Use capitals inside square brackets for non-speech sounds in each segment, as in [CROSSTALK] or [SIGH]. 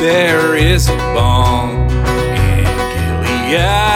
There is a balm in Gilead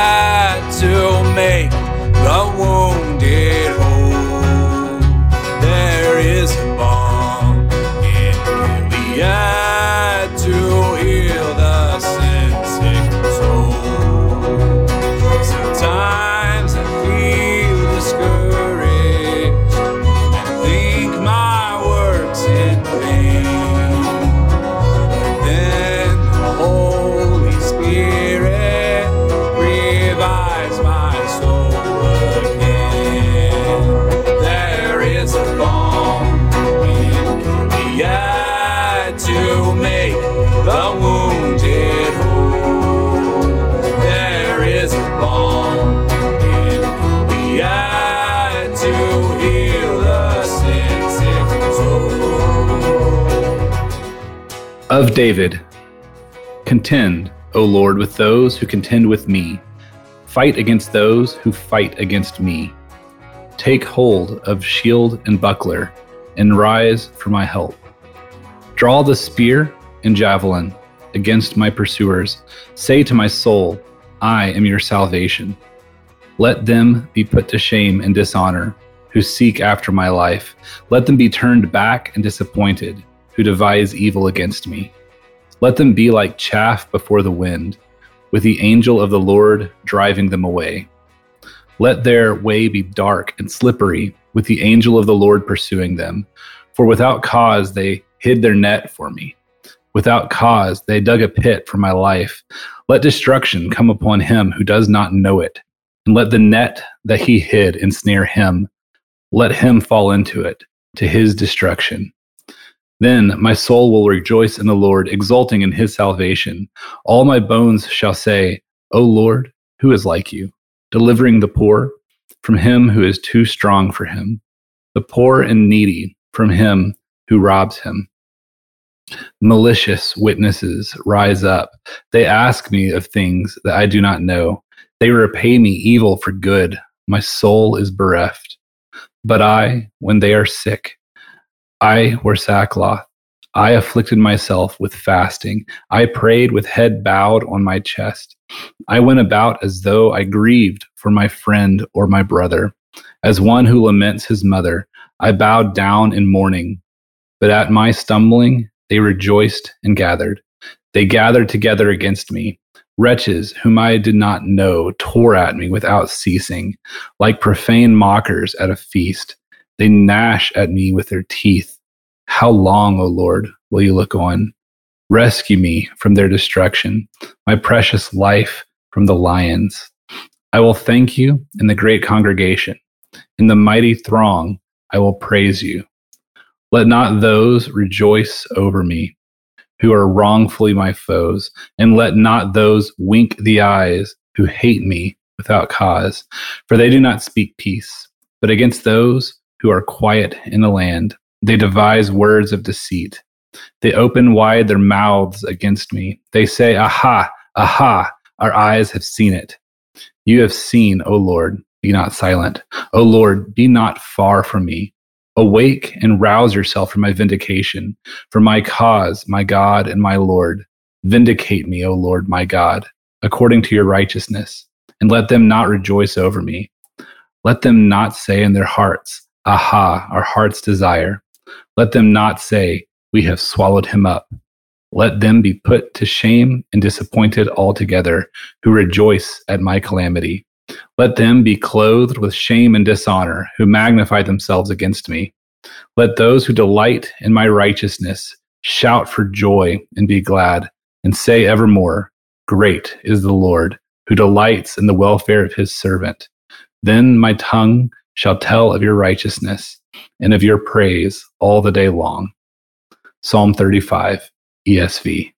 Of David Contend, O Lord, with those who contend with me. Fight against those who fight against me. Take hold of shield and buckler, and rise for my help. Draw the spear and javelin against my pursuers. Say to my soul, I am your salvation. Let them be put to shame and dishonor who seek after my life. Let them be turned back and disappointed who devise evil against me. Let them be like chaff before the wind, with the angel of the Lord driving them away. Let their way be dark and slippery, with the angel of the Lord pursuing them. For without cause they hid their net for me. Without cause they dug a pit for my life. Let destruction come upon him who does not know it, and let the net that he hid ensnare him. Let him fall into it, to his destruction. Then my soul will rejoice in the Lord, exulting in his salvation. All my bones shall say, O Lord, who is like you, delivering the poor from him who is too strong for him, the poor and needy from him who robs him. Malicious witnesses rise up. They ask me of things that I do not know. They repay me evil for good. My soul is bereft. But I, when they are sick, I wear sackcloth. I afflicted myself with fasting. I prayed with head bowed on my chest. I went about as though I grieved for my friend or my brother. As one who laments his mother, I bowed down in mourning. But at my stumbling, they rejoiced and gathered. They gathered together against me. Wretches whom I did not know tore at me without ceasing, like profane mockers at a feast. They gnash at me with their teeth. How long, O Lord, will you look on? Rescue me from their destruction, my precious life from the lions. I will thank you in the great congregation. In the mighty throng, I will praise you. Let not those rejoice over me who are wrongfully my foes, and let not those wink the eyes who hate me without cause, for they do not speak peace, but against those who are quiet in the land. They devise words of deceit. They open wide their mouths against me. They say, Aha, aha, our eyes have seen it. You have seen, O Lord, be not silent. O Lord, be not far from me. Awake and rouse yourself for my vindication, for my cause, my God and my Lord. Vindicate me, O Lord, my God, according to your righteousness, and let them not rejoice over me. Let them not say in their hearts, Aha, our heart's desire. Let them not say, We have swallowed him up. Let them be put to shame and disappointed altogether, who rejoice at my calamity. Let them be clothed with shame and dishonor, who magnify themselves against me. Let those who delight in my righteousness shout for joy and be glad, and say evermore, Great is the Lord, who delights in the welfare of his servant. Then my tongue shall tell of your righteousness and of your praise all the day long. Psalm 35, ESV.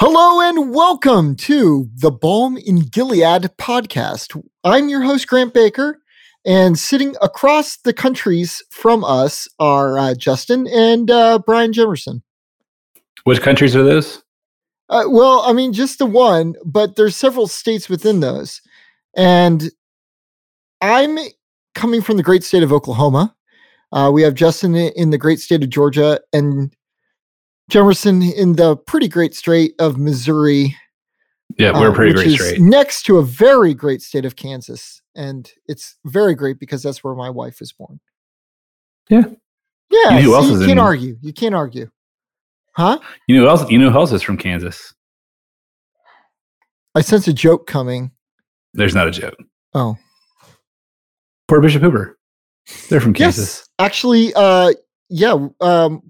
Hello and welcome to the Balm in Gilead podcast. I'm your host, Grant Baker, and sitting across the countries from us are uh, Justin and uh, Brian Jemerson. Which countries are those? Uh, well, I mean, just the one, but there's several states within those. And I'm coming from the great state of Oklahoma. Uh, we have Justin in the great state of Georgia, and Jefferson in the pretty great state of Missouri. Yeah, we're uh, pretty which great is. Next to a very great state of Kansas. And it's very great because that's where my wife was born. Yeah. Yeah. You know else you can't in- argue. You can't argue. Huh? You know who else? You know who else is from Kansas? I sense a joke coming. There's not a joke. Oh. Poor Bishop Hooper. They're from Kansas. Yes. Actually, uh yeah, um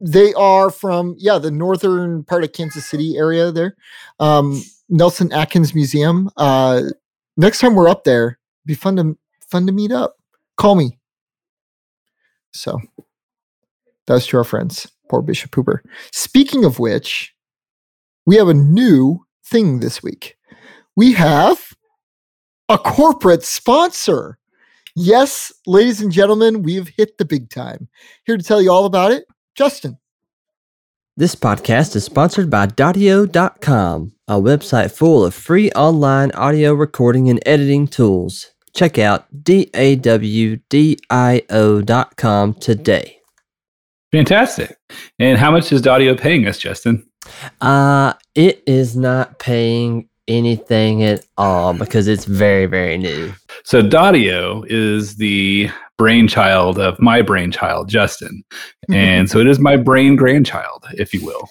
they are from yeah, the northern part of Kansas City area there. Um Nelson Atkins Museum. Uh next time we're up there, be fun to fun to meet up. Call me. So that's to our friends. Poor Bishop Hooper. Speaking of which, we have a new thing this week. We have a corporate sponsor. Yes, ladies and gentlemen, we've hit the big time. Here to tell you all about it, Justin. This podcast is sponsored by Daudio.com, a website full of free online audio recording and editing tools. Check out DAWDIO.com today. Fantastic. And how much is Daudio paying us, Justin? Uh, it is not paying anything at all because it's very, very new. So Daudio is the brainchild of my brainchild, Justin. And so it is my brain grandchild, if you will.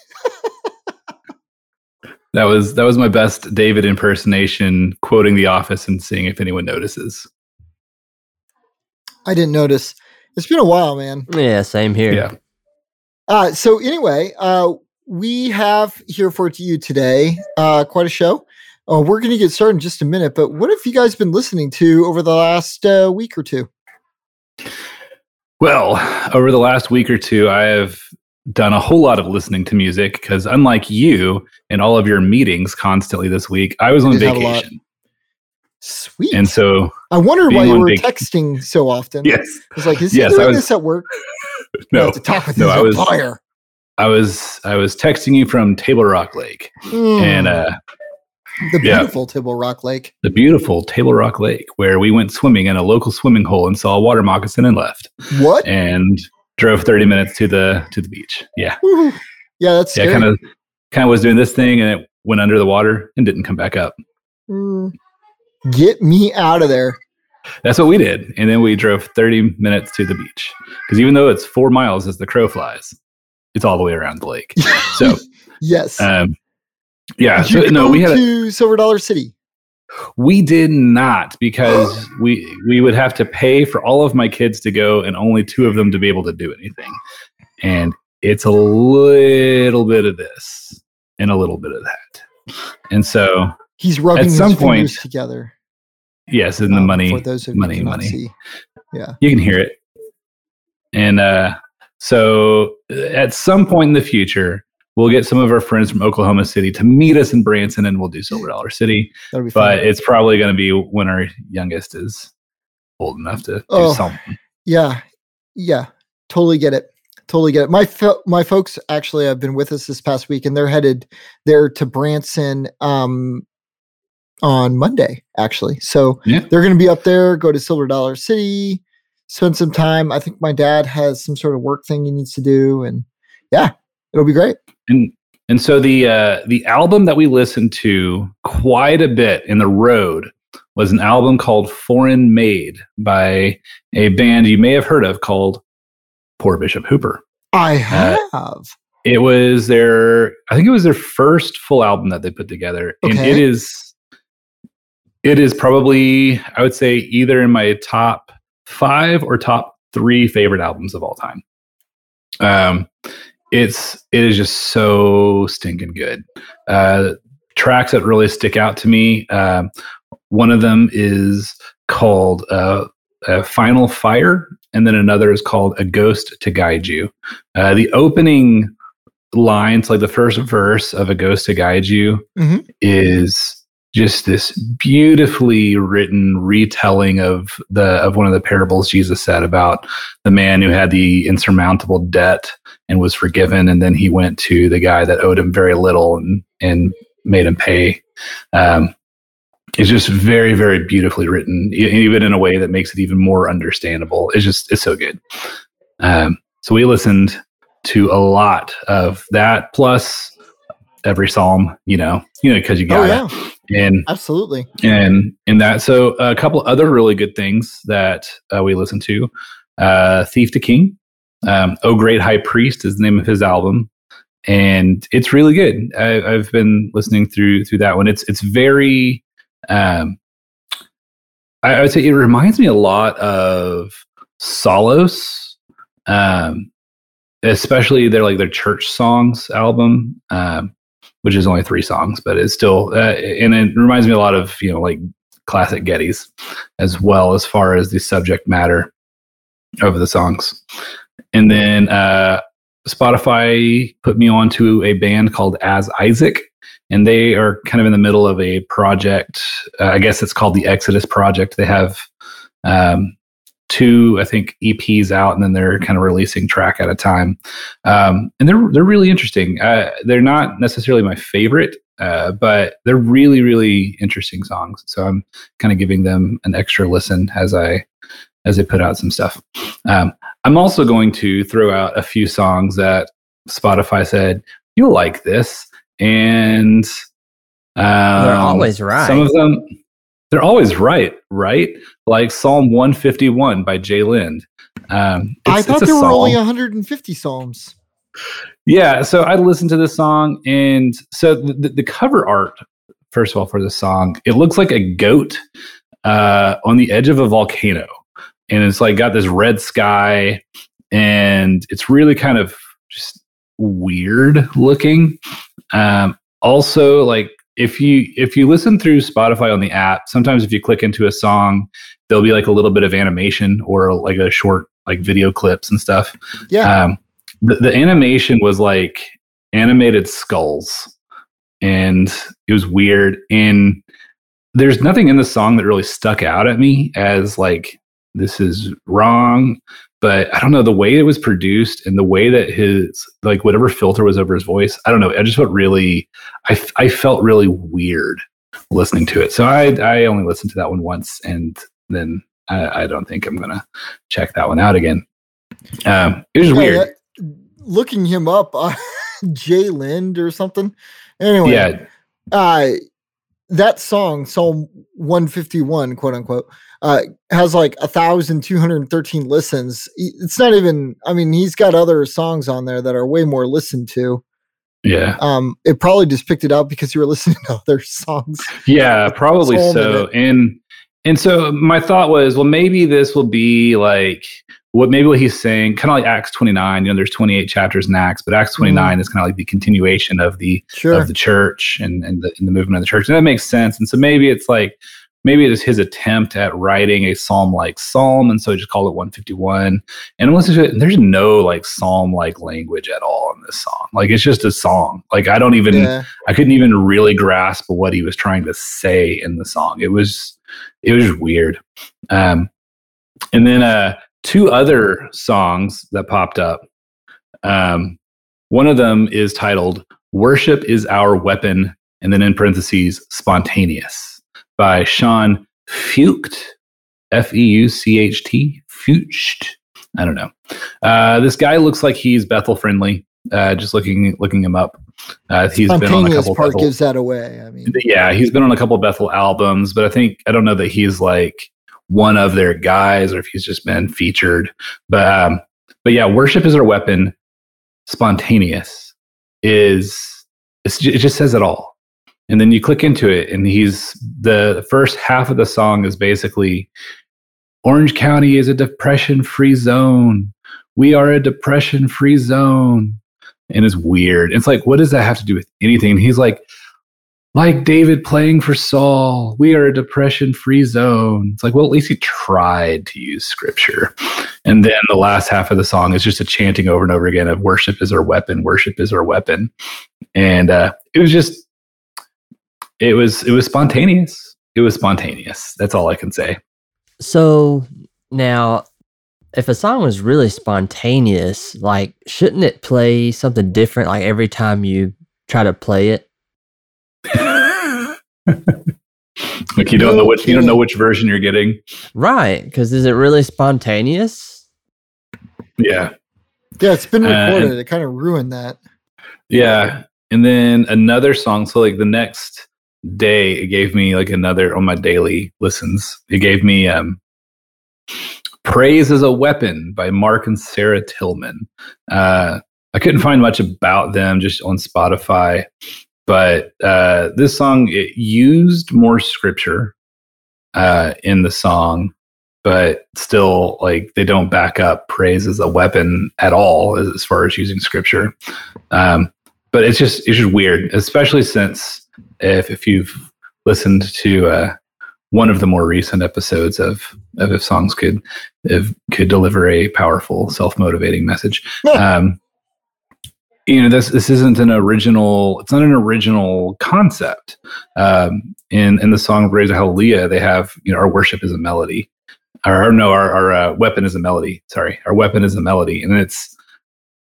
[LAUGHS] that was that was my best David impersonation, quoting The Office and seeing if anyone notices. I didn't notice. It's been a while, man. Yeah, same here. Yeah. Uh, so anyway, uh, we have here for you today uh, quite a show. Uh, we're going to get started in just a minute, but what have you guys been listening to over the last uh, week or two? Well, over the last week or two, I have done a whole lot of listening to music because, unlike you and all of your meetings constantly this week, I was on a lot. vacation. Sweet. And so, I wondered why you were vac- texting so often. yes, I was like, is he Yes, I doing was- this at work? [LAUGHS] I no, have to talk with no, his I was- employer. I was I was texting you from Table Rock Lake and Mm, uh, the yeah. beautiful Tibble Rock Lake. the beautiful Table Rock Lake, where we went swimming in a local swimming hole and saw a water moccasin and left, What? and drove thirty minutes to the to the beach. Yeah, Woo-hoo. Yeah, that's yeah, kind of kind of was doing this thing and it went under the water and didn't come back up. Mm. Get me out of there. That's what we did, and then we drove thirty minutes to the beach because even though it's four miles as the crow flies, it's all the way around the lake. [LAUGHS] So, yes. um, yeah, so, no, we had a, to Silver Dollar City. We did not because [GASPS] we we would have to pay for all of my kids to go and only two of them to be able to do anything. And it's a little bit of this and a little bit of that. And so, He's rubbing At his some fingers point- together. yes, and the um, money For those money, money. see. Yeah. you can hear it. And uh so at some point in the future, we'll get some of our friends from Oklahoma City to meet us in Branson and we'll do Silver Dollar City. That'll fun. But it's probably going to be when our youngest is old enough to do Oh. something. Yeah, yeah, totally get it. Totally get it. My fo- my folks actually have been with us this past week, and they're headed there to Branson um, on Monday. Actually, so Yeah. they're going to be up there. Go to Silver Dollar City, spend some time. I think my dad has some sort of work thing he needs to do, and yeah, it'll be great. And and so the uh, the album that we listened to quite a bit in the road was an album called Foreign Made by a band you may have heard of called Poor Bishop Hooper. I Uh, have. It was their I think it was their first full album that they put together, and it is it is probably I would say either in my top five or top three favorite albums of all time. Um, it's it is just so stinking good. Uh, tracks that really stick out to me. Um, one of them is called uh, uh, "Final Fire," and then another is called "A Ghost to Guide You." Uh, the opening lines, like the first verse of "A Ghost to Guide You," Mhm. is just this beautifully written retelling of the of one of the parables Jesus said about the man who had the insurmountable debt and was forgiven, and then he went to the guy that owed him very little and and made him pay. Um, it's just very very beautifully written, even in a way that makes it even more understandable. It's just it's so good. Um, so we listened to a lot of that plus every psalm you know you know because you Oh got yeah, it and absolutely. and in that so a couple other really good things that uh, we listened to uh thief to king um oh great high priest is the name of his album and it's really good I, i've been listening through through that one it's it's very um I, I would say it reminds me a lot of solos um especially their like their church songs album um which is only three songs, but it's still, uh, and it reminds me a lot of, you know, like classic Gettys as well as far as the subject matter of the songs. And then uh, Spotify put me on to a band called As Isaac, and they are kind of in the middle of a project. Uh, I guess it's called the Exodus Project. They have um, two, I think, EPs out, and then they're kind of releasing track at a time. Um, and they're they're really interesting. Uh, they're not necessarily my favorite, uh, but they're really really interesting songs. So I'm kind of giving them an extra listen as I as I put out some stuff. Um, I'm also going to throw out a few songs that Spotify said you'll like this, and um, They're always right. Some of them, they're always right, right? Like Psalm 151 by Jay Lind. Um, I thought it's a there were only 150 psalms. Yeah, so I listened to this song, and so the, the, the cover art, first of all, for the song, it looks like a goat uh, on the edge of a volcano, and it's like got this red sky, and it's really kind of just weird looking. Um, also, like if you if you listen through Spotify on the app, sometimes if you click into a song, there'll be like a little bit of animation or like a short like video clips and stuff Yeah. um, the, the animation was like animated skulls and it was weird and there's nothing in the song that really stuck out at me as like this is wrong but i don't know the way it was produced and the way that his like whatever filter was over his voice i don't know i just felt really I I felt really weird listening to it. So i i only listened to that one once and then i, I don't think i'm gonna check that one out again. Um it was Yeah, weird. that- looking him up, uh, [LAUGHS] Jay Lind or something. Anyway, Yeah, uh, that song, Psalm 151, quote unquote, uh, has like a thousand two hundred and thirteen listens. It's not even. I mean, he's got other songs on there that are way more listened to. yeah, Um, it probably just picked it up because you were [LAUGHS] listening to other songs. yeah, [LAUGHS] probably so. And and so my thought was, well, maybe this will be like what maybe what he's saying, kind of like Acts twenty nine. You know, there's twenty eight chapters in Acts, but Acts twenty nine is kind of like the continuation of the Sure. of the church and and the, and the movement of the church, and that makes sense. And so maybe it's like maybe it is his attempt at writing a psalm like psalm, and so he just called it 151. And I'm to it, and there's no like psalm like language at all in this song. Like it's just a song. Like I don't even yeah. I couldn't even really grasp what he was trying to say in the song. It was it was weird. Um, and then uh, two other songs that popped up. Um, one of them is titled "Worship is Our Weapon," and then in parentheses, "Spontaneous" by Sean Feucht, F E U C H T, Feucht. I don't know. Uh, this guy looks like he's Bethel friendly. Uh, just looking looking him up. Uh, he's been on a couple part Bethel, gives that away. I mean, yeah, he's been on a couple Bethel albums, but I think I don't know that he's like one of their guys or if he's just been featured. But um, but yeah, worship is our weapon. Spontaneous is it's, it just says it all. And then you click into it, and he's the first half of the song is basically Orange County is a depression free zone. We are a depression free zone. And it's weird. It's like, what does that have to do with anything? And he's like, like David playing for Saul, we are a depression free zone. It's like, well, at least he tried to use scripture. And then the last half of the song is just a chanting over and over again of worship is our weapon, worship is our weapon. And uh, it was just, it was, it was spontaneous. It was spontaneous. That's all I can say. So now, if a song was really spontaneous, like shouldn't it play something different like every time you try to play it? [LAUGHS] like you don't know which you don't know which version you're getting. Right, because is it really spontaneous? Yeah. Yeah, it's been Uh, recorded. it kind of ruined that. Yeah. And then another song. So like the next day it gave me like another on my daily listens. It gave me um Praise as a Weapon by Mark and Sarah Tillman. Uh I couldn't find much about them just on Spotify, but uh this song it used more scripture uh in the song, but still like they don't back up praise as a weapon at all as, as far as using scripture. Um but it's just it's just weird, especially since if if you've listened to uh, one of the more recent episodes of of if songs could if could deliver a powerful self motivating message. um, you know this this isn't an original it's not an original concept. Um, in in the song praise hallelujah they have you know our worship is a melody. Or, or no our, our uh, weapon is a melody. Sorry our weapon is a melody and it's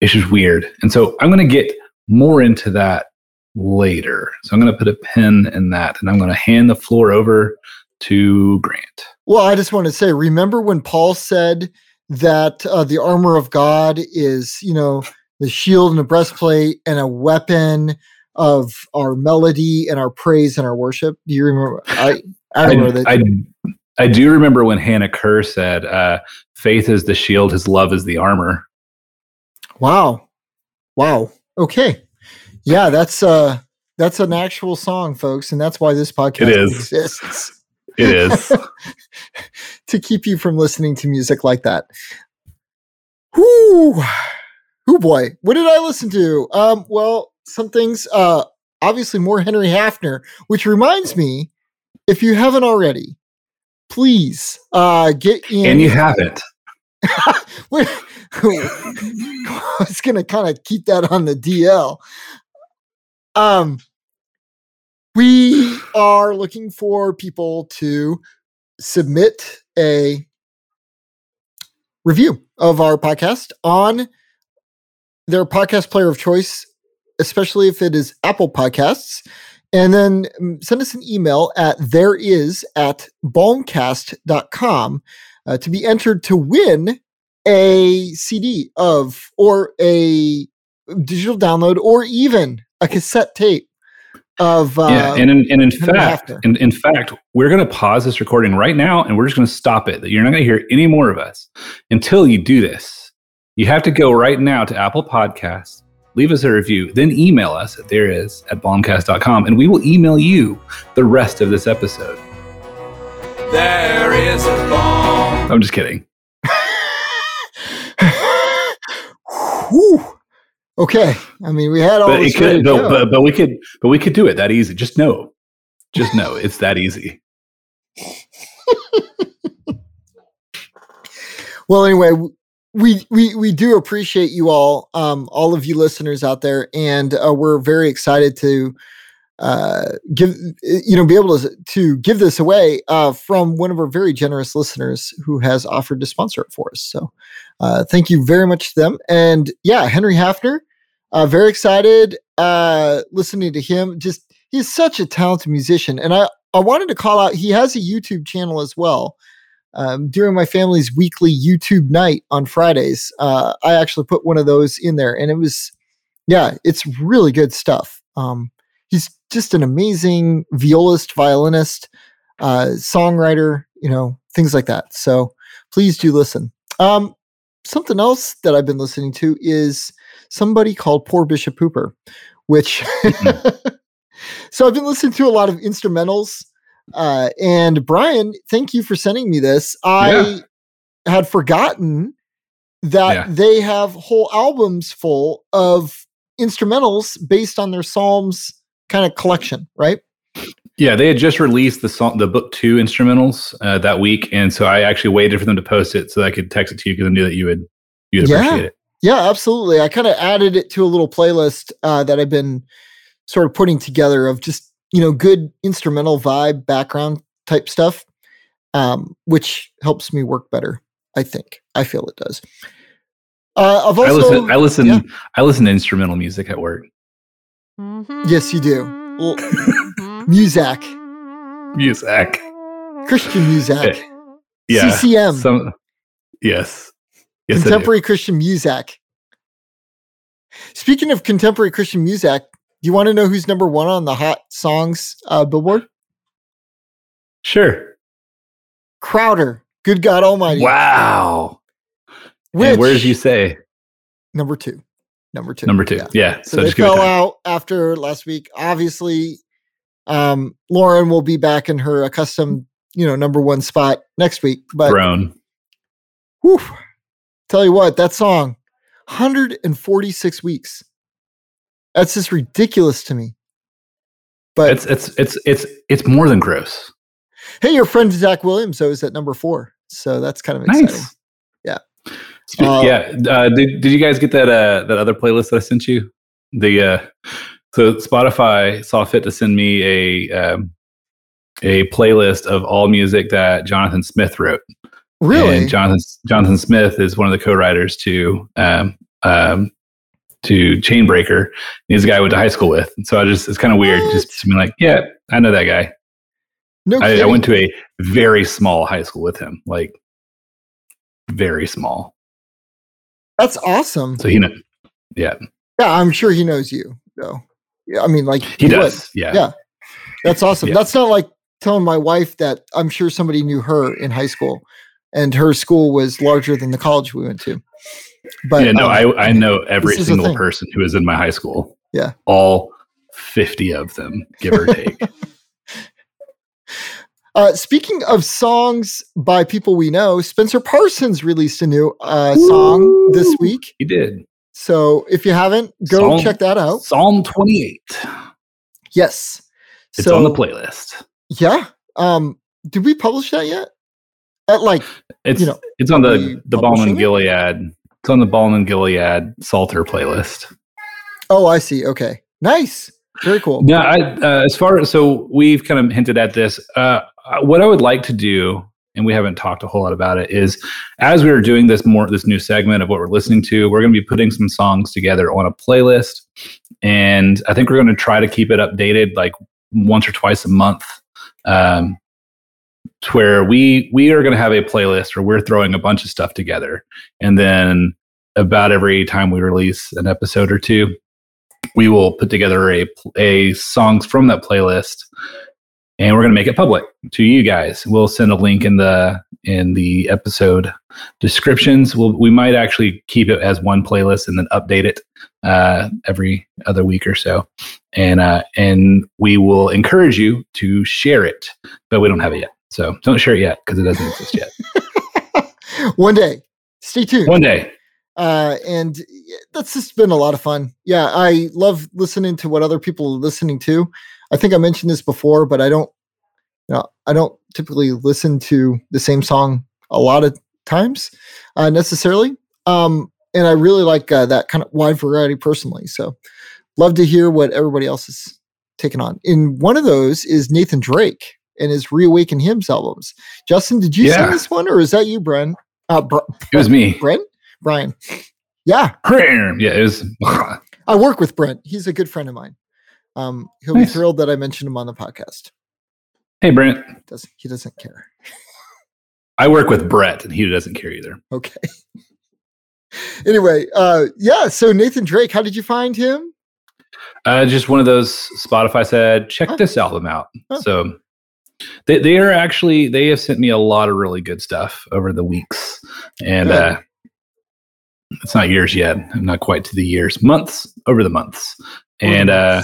it's just weird. And so i'm going to get more into that later. So I'm going to put a pin in that and I'm going to hand the floor over to Grant. Well, I just want to say, remember when Paul said that uh, the armor of God is, you know, the shield and the breastplate and a weapon of our melody and our praise and our worship? Do you remember? I I remember that. I, I do remember when Hannah Kerr said, uh, faith is the shield, his love is the armor. Wow. Wow. Okay. Yeah, that's uh that's an actual song, folks, and that's why this podcast It is. exists. It is. [LAUGHS] to keep you from listening to music like that. Whoo, whoo boy. What did I listen to? Um, well, some things, uh, obviously more Henry Hafner, which reminds me, if you haven't already, please uh get in and you haven't. [LAUGHS] [LAUGHS] I was gonna kind of keep that on the DL. Um, we are looking for people to submit a review of our podcast on their podcast player of choice, especially if it is Apple Podcasts. And then mm, send us an email at there is at balmcast.com uh, to be entered to win a CD of or a digital download or even a cassette tape of uh, yeah, and in, and in fact, Hafner. in, in fact, we're going to pause this recording right now, and we're just going to stop it. You're not going to hear any more of us until you do this. You have to go right now to Apple Podcasts, leave us a review, then email us at there is at balmcast.com, and we will email you the rest of this episode. There is a bomb. I'm just kidding. [LAUGHS] Okay, I mean we had all But, it could, but, but, but we could, but we could do it that easy. Just know, just know it's that easy. [LAUGHS] Well, anyway, we we we do appreciate you all, um, all of you listeners out there, and uh, we're very excited to uh, give you know be able to to give this away uh, from one of our very generous listeners who has offered to sponsor it for us. So, uh, thank you very much to them. And yeah, Henry Hafner, uh, very excited uh, listening to him. Just he's such a talented musician, and I I wanted to call out. He has a YouTube channel as well um, during my family's weekly YouTube night on Fridays, uh, I actually put one of those in there, and it was, yeah, it's really good stuff. Um, he's just an amazing violist, violinist, uh, songwriter, you know, things like that. So please do listen. Um, something else that I've been listening to is somebody called Poor Bishop Pooper, which. [LAUGHS] so I've been listening to a lot of instrumentals. Uh, and Brian, thank you for sending me this. I had forgotten that Yeah. they have whole albums full of instrumentals based on their Psalms kind of collection, right? Yeah, they had just released the song, the book two instrumentals uh, that week, and so I actually waited for them to post it so that I could text it to you because I knew that you would you'd Yeah. appreciate it. Yeah, absolutely. I kind of added it to a little playlist uh, that I've been sort of putting together of just you know good instrumental vibe, background type stuff, um, which helps me work better. I think I feel it does. Uh, I've I also listen. I listen. yeah. I listen to instrumental music at work. Yes, you do. Well, Muzak, Muzak. Christian Muzak, Yeah. CCM, Some. Yes. Yes. Contemporary Christian Muzak. Speaking of contemporary Christian Muzak, do you want to know who's number one on the hot songs uh, billboard? Sure. Crowder. Good God Almighty. Wow. Which, And where did you say number two? Number two. number two? Yeah. Yeah. So, So, they fell time. out after last week. Obviously, um, Lauren will be back in her accustomed, you know, number one spot next week. But Grown. whew, tell you what, that song, 146 weeks. That's just ridiculous to me. But It's it's it's it's it's more than gross. hey, your friend Zach Williams though is at number four, so that's kind of exciting. Nice. Yeah. Uh, yeah. Uh, did Did you guys get that uh, that other playlist that I sent you? The uh, so Spotify saw fit to send me a um, a playlist of all music that Jonathan Smith wrote. Really? And Jonathan Jonathan Smith is one of the co-writers to um, um, to Chainbreaker. He's a guy I went to high school with. And so I just it's kind of weird just to be like, yeah, I know that guy. no I, I went to a very small high school with him, like very small. That's awesome. So he kn- yeah, Yeah, I'm sure he knows you though. Yeah, I mean, like he would. does. Yeah. Yeah. That's awesome. Yeah. That's not like telling my wife that I'm sure somebody knew her in high school, and her school was larger than the college we went to. But yeah, no, um, I I know every this is a single person who is in my high school. Yeah. All 50 of them, give or take. [LAUGHS] Uh, speaking of songs by people we know, Spencer Parsons released a new uh, song this week. he did. So if you haven't, go Song- check that out. Psalm 28. Yes. It's so, on the playlist. Yeah. Um, did we publish that yet? At like, It's you know, it's on the the Balm in publishing and it? Gilead. It's on the Balm in Gilead Psalter playlist. oh, I see. Okay. Nice. Very cool. Yeah, I, uh, as far as so we've kind of hinted at this. Uh, what I would like to do, and we haven't talked a whole lot about it, is as we are doing this more this new segment of what we're listening to, we're going to be putting some songs together on a playlist, and I think we're going to try to keep it updated like once or twice a month. Um, where we we are going to have a playlist where we're throwing a bunch of stuff together, and then about every time we release an episode or two, we will put together a a songs from that playlist and we're going to make it public to you guys we'll send a link in the in the episode descriptions we'll, we might actually keep it as one playlist and then update it uh, every other week or so and uh, and we will encourage you to share it but we don't have it yet so don't share it yet because it doesn't exist yet [LAUGHS] One day. Stay tuned. one day uh, and that's just been a lot of fun. Yeah, I love listening to what other people are listening to. I think I mentioned this before, but I don't, you know, I don't typically listen to the same song a lot of times uh, necessarily. Um, and I really like uh, that kind of wide variety personally. So, love to hear what everybody else is taking on. In one of those is Nathan Drake and his Reawaken Hymns albums. Justin, did you sing Yeah. this one, or is that you, Bren? Uh, Br- it was me Brent? Brian. Yeah, yeah it was [LAUGHS] I work with Brent. He's a good friend of mine. Um, he'll be thrilled that I mentioned him on the podcast. hey brent Does he doesn't care. i work with brett and he doesn't care either Okay. [LAUGHS] anyway, uh, yeah. So Nathan Drake, how did you find him? Uh, just one of those Spotify said, check Huh. this album out. Huh. So they they are actually they have sent me a lot of really good stuff over the weeks, and Good. uh, it's not years yet. I'm not quite to the years, months over the months, and uh,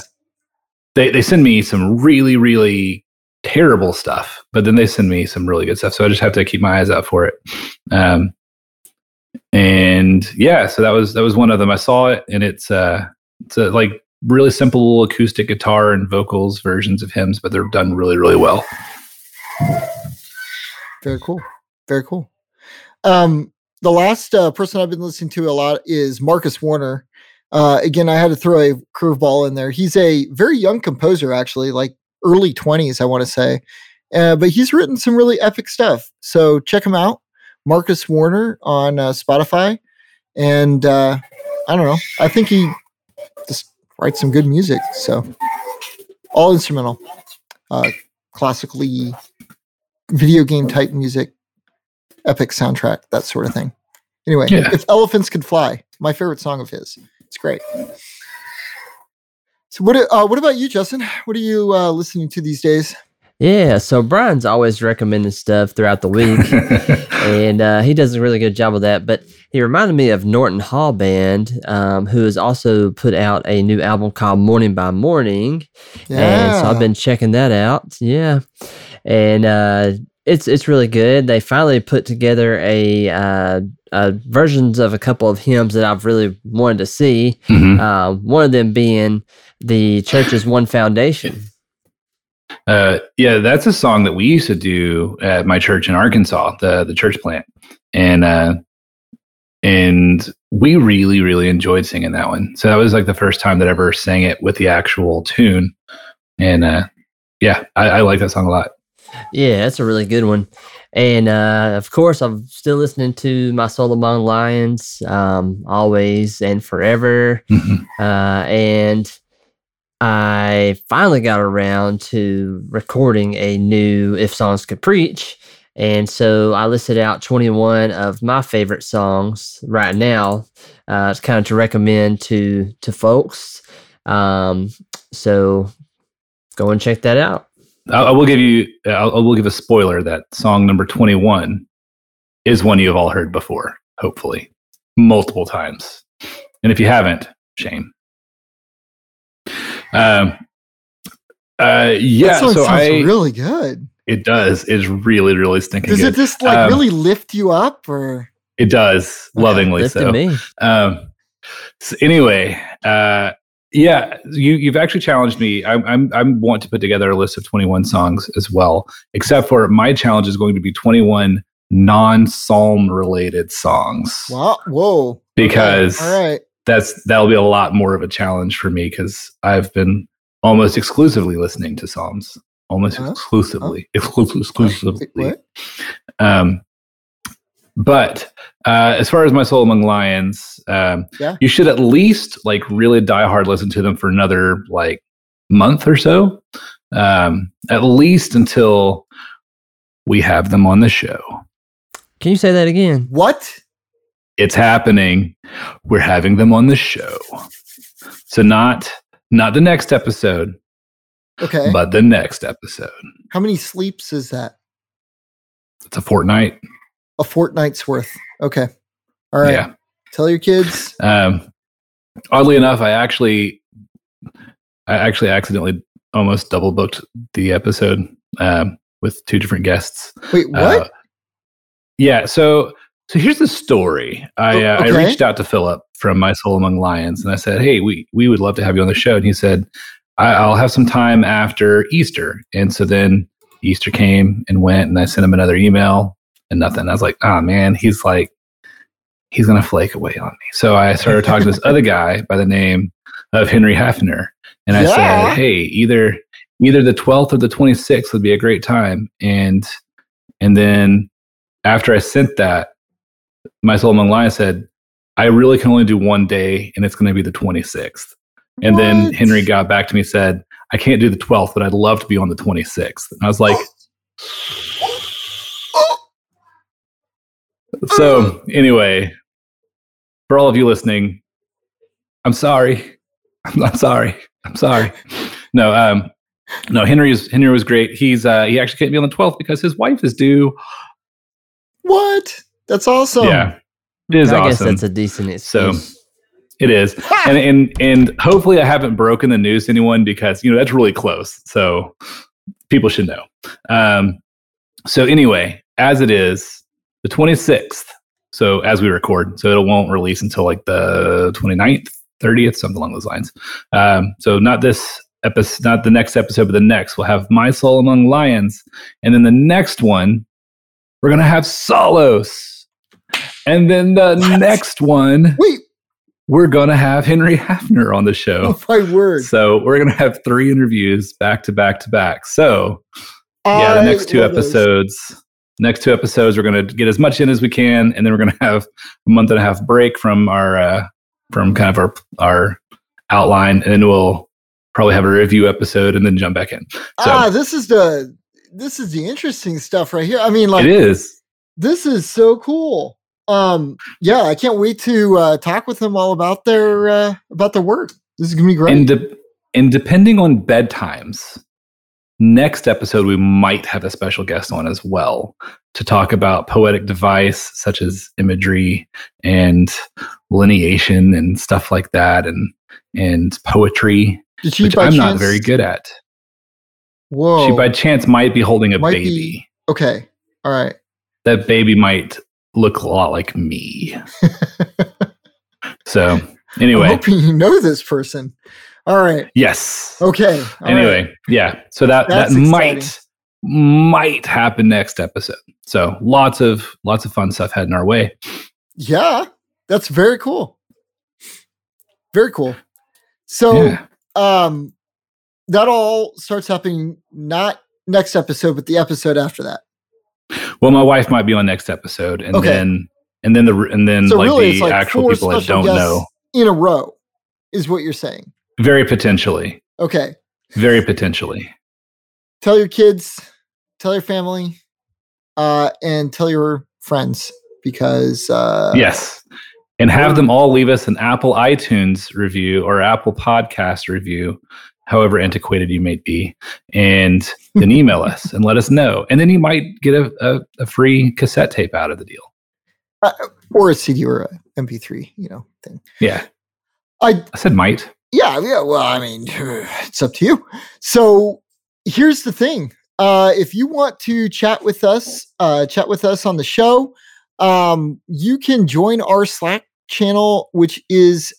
they they send me some really really terrible stuff, but then they send me some really good stuff. So I just have to keep my eyes out for it. Um, and yeah, so that was that was one of them. I saw it, and it's uh, it's a, like really simple acoustic guitar and vocals versions of hymns, but they're done really really well. Very cool. Very cool. Um, the last uh, person I've been listening to a lot is Marcus Warner. Uh, again, I had to throw a curveball in there. He's a very young composer, actually, like early 20s, I want to say. Uh, but he's written some really epic stuff. So check him out, Marcus Warner on uh, Spotify. And uh, I don't know, I think he just writes some good music. So all instrumental, uh, classically video game type music, epic soundtrack, that sort of thing. Anyway, Yeah. if elephants could fly, my favorite song of his. It's great. So what? Uh, what about you, Justin? What are you uh, listening to these days? Yeah, so Brian's always recommending stuff throughout the week, [LAUGHS] and uh, he does a really good job of that. But he reminded me of Norton Hall Band, um, who has also put out a new album called Morning by Morning, yeah. and so I've been checking that out. Yeah, and uh, it's it's really good. They finally put together a uh, versions of a couple of hymns that I've really wanted to see. Mhm. Uh, one of them being the church's One Foundation. Uh, yeah, that's a song that we used to do at my church in Arkansas, the the church plant, and uh, and we really really enjoyed singing that one. So that was like the first time that I ever sang it with the actual tune, and uh, yeah, I, I like that song a lot. Yeah, that's a really good one. And uh, of course, I'm still listening to My Soul Among Lions, um, always and forever. Mhm. Uh, and I finally got around to recording a new If Songs Could Preach. And so I listed out 21 of my favorite songs right now. Uh, it's kind of to recommend to to folks. Um, so go and check that out. I, I will give you, I'll, give a spoiler that song number twenty one is one you have all heard before, hopefully, multiple times, and if you haven't, shame. Um. Uh. Yeah. that song so sounds I. really good. It does. It's really, really stinking Does good. it just like Um, really lift you up, or It does, lovingly Lifted so. me. Um, so anyway, uh, yeah, you you've actually challenged me. I'm I'm I want to put together a list of 21 songs as well. Except for my challenge is going to be 21 non-psalm related songs wow, whoa? Okay, because all right, that's that'll be a lot more of a challenge for me because I've been almost exclusively listening to psalms, almost Huh? exclusively, exclu- [LAUGHS] exclusively. Um, but uh, as far as my soul among lions, um, Yeah. you should at least like really die hard listen to them for another like month or so, um, at least until we have them on the show. Can you say that again? What? It's happening. We're having them on the show. So not not the next episode, Okay. but the next episode. How many sleeps is that? It's a fortnight. A fortnight's worth. Okay. All right. Yeah. Tell your kids. [LAUGHS] Um, oddly enough, I actually, I actually accidentally almost double booked the episode um, with two different guests. Wait, what? Uh, yeah. So, so here's the story. I, uh, I reached out to Philip from My Soul Among Lions, and I said, "Hey, we we would love to have you on the show." And he said, I, "I'll have some time after Easter." And so then Easter came and went, and I sent him another email and nothing. I was like, oh man." He's like, he's gonna flake away on me. So I started talking to this other guy by the name of Henry Hafner, and I Yeah. said, "Hey, either either the 12th or the 26th would be a great time." And and then after I sent that, my soul among lions said, "I really can only do one day, and it's going to be the 26th." And then Henry got back to me and said, "I can't do the 12th, but I'd love to be on the 26th." And I was like, oh. So anyway, for all of you listening, I'm sorry. [LAUGHS] I'm, I'm sorry. I'm sorry. No, um, no. Henry's Henry was great. He's uh, he actually can't be on the 12th because his wife is due. What? That's awesome. yeah, it is I guess awesome. that's a decent So- it is, and and and hopefully I haven't broken the news to anyone because you know that's really close. So people should know. Um, so anyway, as it is, the 26th. So as we record, so it won't release until like the 29th, 30th, something along those lines. Um, so not this episode, not the next episode, but the next. We'll have My Soul Among Lions, and then the next one we're gonna have Solos, and then the What? next one Wait. we're gonna have Henry Hafner on the show. Oh my word. So we're gonna have three interviews back to back to back. So yeah, the next two episodes. those. Next two episodes, we're gonna get as much in as we can, and then we're gonna [LAUGHS] have a month and a half break from our uh, from kind of our our outline, and then we'll probably have a review episode, and then jump back in. So ah, this is the this is the interesting stuff right here. I mean, like it is. this is so cool. um, yeah, I can't wait to uh, talk with them all about their uh, about their work. This is gonna be great. And, de- and depending on bedtimes, next episode we might have a special guest on as well to talk about poetic device such as imagery and lineation and stuff like that and and poetry Did she which i'm not very good at Whoa. she by chance might be holding a Might baby be- okay. All right. that baby might look a lot like me [LAUGHS] so I'm anyway hoping you know this person. All right. yes Okay. all right. anyway yeah so that That's that exciting. might might happen next episode so lots of lots of fun stuff heading our way Yeah, that's very cool. Very cool. So, yeah um, that all starts happening not next episode, but the episode after that. well my wife might be on next episode and Okay. then and then the and then So like really, the like actual people that don't know in a row, is what you're saying. Very potentially. Okay. very potentially. Tell your kids, tell your family, uh, and tell your friends because uh, yes. And have them all leave us an apple itunes review or apple podcast review however antiquated you may be and [LAUGHS] then email us and let us know. And then you might get a, a, a free cassette tape out of the deal. Or a CD or a MP3, you know, thing. yeah. I i said might Yeah, yeah. Well, I mean, [LAUGHS] it's up to you. So here's the thing. Uh, if you want to chat with us, uh, chat with us on the show, um, you can join our Slack channel, which is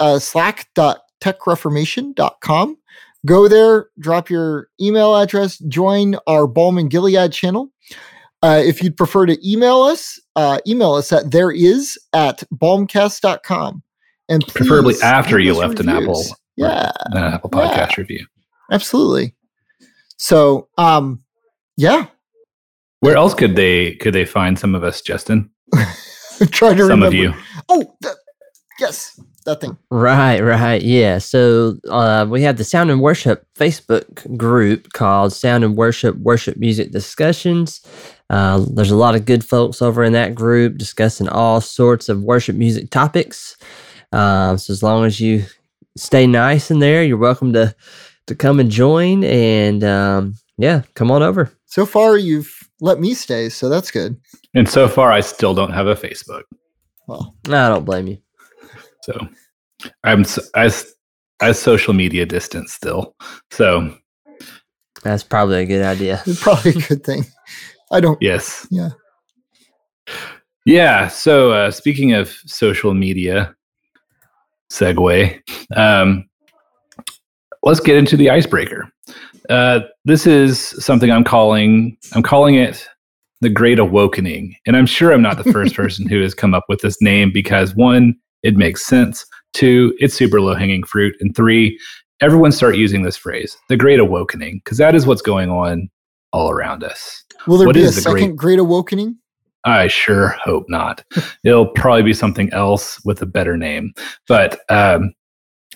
uh, slack.techreformation.com. Go there, drop your email address, join our Balm in Gilead channel. Uh, if you'd prefer to email us, uh, email us at there is at balmcast.com. And Preferably after you us left an Apple. Yeah, an apple Yeah. podcast review absolutely. So, um, yeah, where else could they could they find some of us justin [LAUGHS] try to some remember. of you Oh, that, yes, that thing. Right, right. Yeah. So uh, we have the Sound and Worship Facebook group called Sound and Worship Worship Music Discussions. Uh, there's a lot of good folks over in that group discussing all sorts of worship music topics. Uh, so as long as you stay nice in there, you're welcome to to come and join. And um, yeah, come on over. So far, you've let me stay, so that's good. and so far i still don't have a facebook Well, I don't blame you. so i'm s- as as social media distance still so That's probably a good idea. it's [LAUGHS] probably a good thing. I don't. yes Yeah. yeah so uh speaking of social media segue. Um let's get into the icebreaker. Uh this is something i'm calling i'm calling it the great awakening. And i'm sure i'm not the first [LAUGHS] person who has come up with this name because one it makes sense. Two it's super low hanging fruit. And three everyone start using this phrase the great awakening because that is what's going on all around us. Will there What be a the second great- great awakening? I sure hope not. It'll probably be something else with a better name. But um,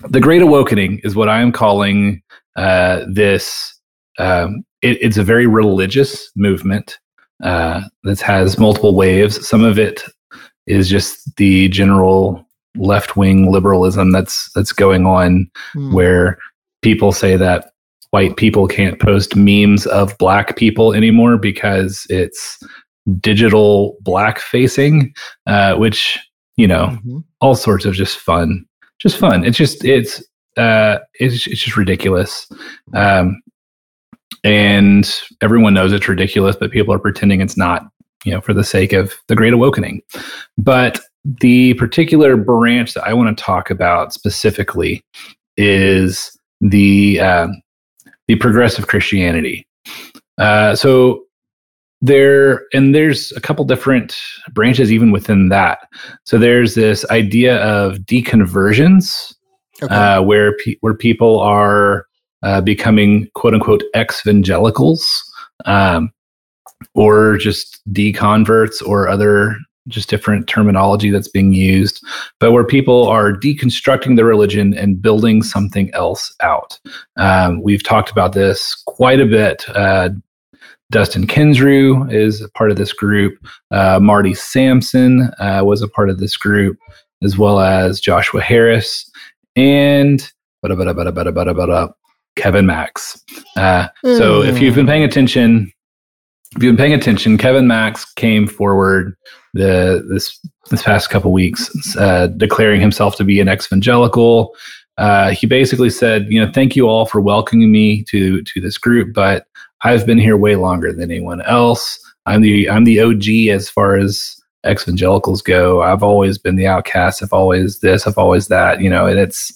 the Great Awakening is what I am calling uh, this. Um, it, it's a very religious movement uh, that has multiple waves. Some of it is just the general left wing liberalism that's that's going on Hmm. where people say that white people can't post memes of black people anymore because it's digital black facing, uh, which you know Mhm. all sorts of just fun, just fun. It's just it's uh, it's it's just ridiculous, um, and everyone knows it's ridiculous, but people are pretending it's not. You know, for the sake of the Great Awakening, but the particular branch that I want to talk about specifically is the um, the progressive Christianity. Uh, so there, and there's a couple different branches even within that. So there's this idea of deconversions, Okay. uh, where pe- where people are uh, becoming quote unquote ex-evangelicals, um, or just deconverts, or other just different terminology that's being used, but where people are deconstructing the religion and building something else out. Um, we've talked about this quite a bit. Uh, Dustin Kensrue is a part of this group. Uh, Marty Sampson uh, was a part of this group, as well as Joshua Harris and Kevin Max. Uh, so if you've been paying attention, if you've been paying attention, Kevin Max came forward the this this past couple weeks, uh, declaring himself to be an ex-evangelical. Uh, he basically said, you know, thank you all for welcoming me to to this group, but I've been here way longer than anyone else. I'm the I'm the OG as far as ex-evangelicals go. I've always been the outcast. I've always this. I've always that. You know, and it's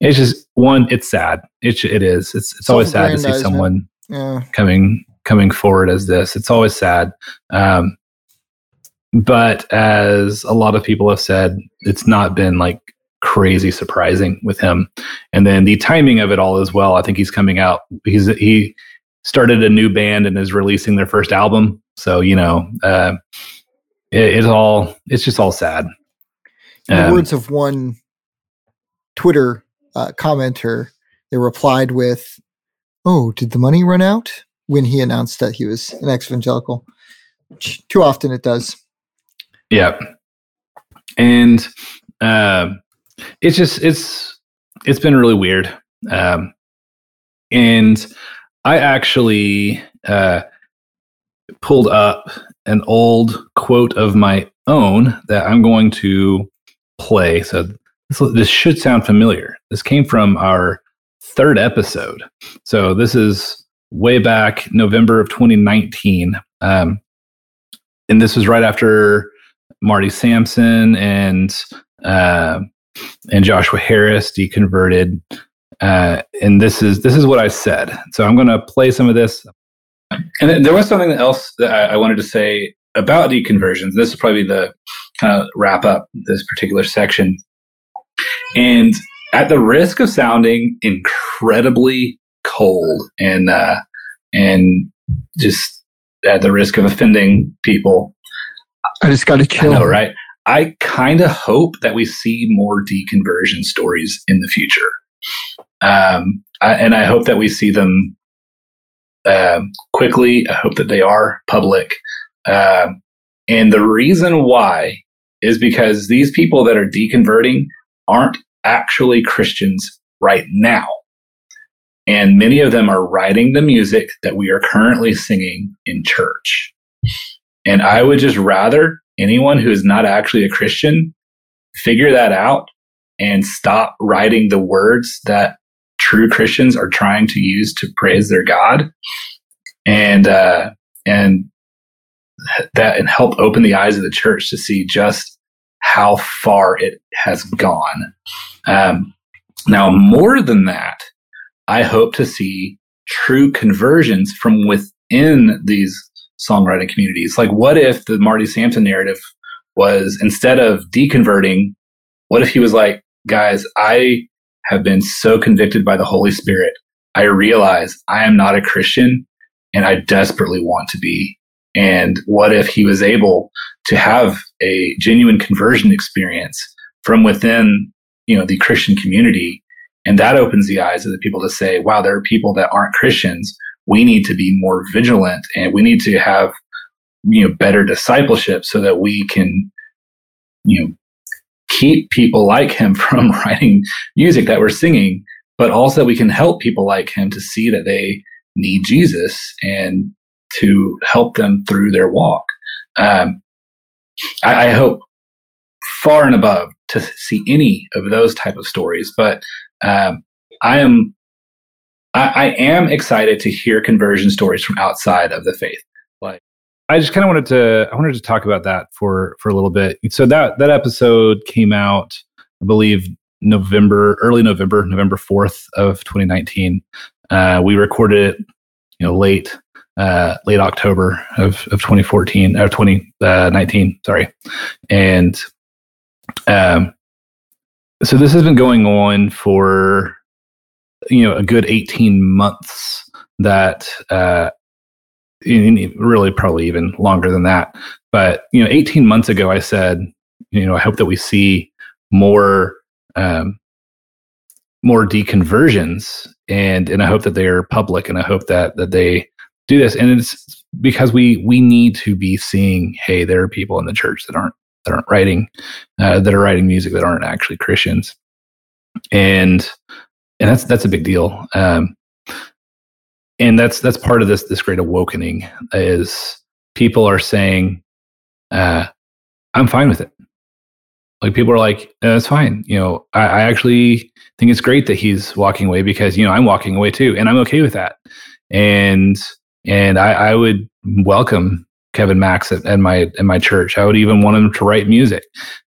it's just one. It's sad. It it is. It's it's always sad to see someone Yeah. coming coming forward as this. It's always sad. Um, but as a lot of people have said, it's not been like crazy surprising with him. And then the timing of it all as well. I think he's coming out. He's he started a new band and is releasing their first album. So you know, uh, it, it's all it's just all sad. In the Um, words of one Twitter uh, commenter, they replied with, "Oh, did the money run out?" When he announced that he was an ex-evangelical, which too often it does. Yeah. And um it's just it's it's been really weird. Um and I actually uh pulled up an old quote of my own that I'm going to play. So this, this should sound familiar. This came from our third episode. So this is way back November of 2019. Um, and this was right after Marty Sampson and uh, and Joshua Harris deconverted. Uh, and this is this is what I said. So I'm going to play some of this. And there was something else that I, I wanted to say about deconversions. This is probably the kind of wrap up this particular section. And at the risk of sounding incredibly cold and uh, and just at the risk of offending people, I just got to I kill. know, right? I kind of hope that we see more deconversion stories in the future, um, I, and I hope that we see them um, quickly. I hope that they are public, um, and the reason why is because these people that are deconverting aren't actually Christians right now, and many of them are writing the music that we are currently singing in church. And I would just rather anyone who is not actually a Christian figure that out and stop writing the words that true Christians are trying to use to praise their God and uh, and that and help open the eyes of the church to see just how far it has gone. Um, now, more than that, I hope to see true conversions from within these songwriting communities. Like, what if the Marty Sampson narrative was instead of deconverting, what if he was like, guys, I have been so convicted by the Holy Spirit. I realize I am not a Christian and I desperately want to be. And what if he was able to have a genuine conversion experience from within, you know, the Christian community? And that opens the eyes of the people to say, wow, there are people that aren't Christians we need to be more vigilant and we need to have you know better discipleship so that we can you know keep people like him [LAUGHS] from [LAUGHS] writing music that we're singing but also we can help people like him to see that they need jesus and to help them through their walk um, I, I hope far and above to see any of those type of stories but um, i am I, I am excited to hear conversion stories from outside of the faith. Like, I just kind of wanted to, I wanted to talk about that for for a little bit. So that that episode came out, I believe, November, early November, November fourth of 2019. Uh, we recorded it, you know, late uh, late October of of 2014 or 2019. Sorry, and um, so this has been going on for you know a good 18 months that uh really probably even longer than that. But you know 18 months ago i said you know i hope that we see more um more deconversions and and i hope that they are public and i hope that that they do this. And it's because we we need to be seeing hey there are people in the church that aren't that aren't writing uh, that are writing music that aren't actually christians. And and that's that's a big deal. Um and that's that's part of this this great awakening is people are saying uh i'm fine with it like people are like that's fine you know I, I actually think it's great that he's walking away because you know i'm walking away too and i'm okay with that and and I, I would welcome Kevin Max at, at my at my church. I would even want him to write music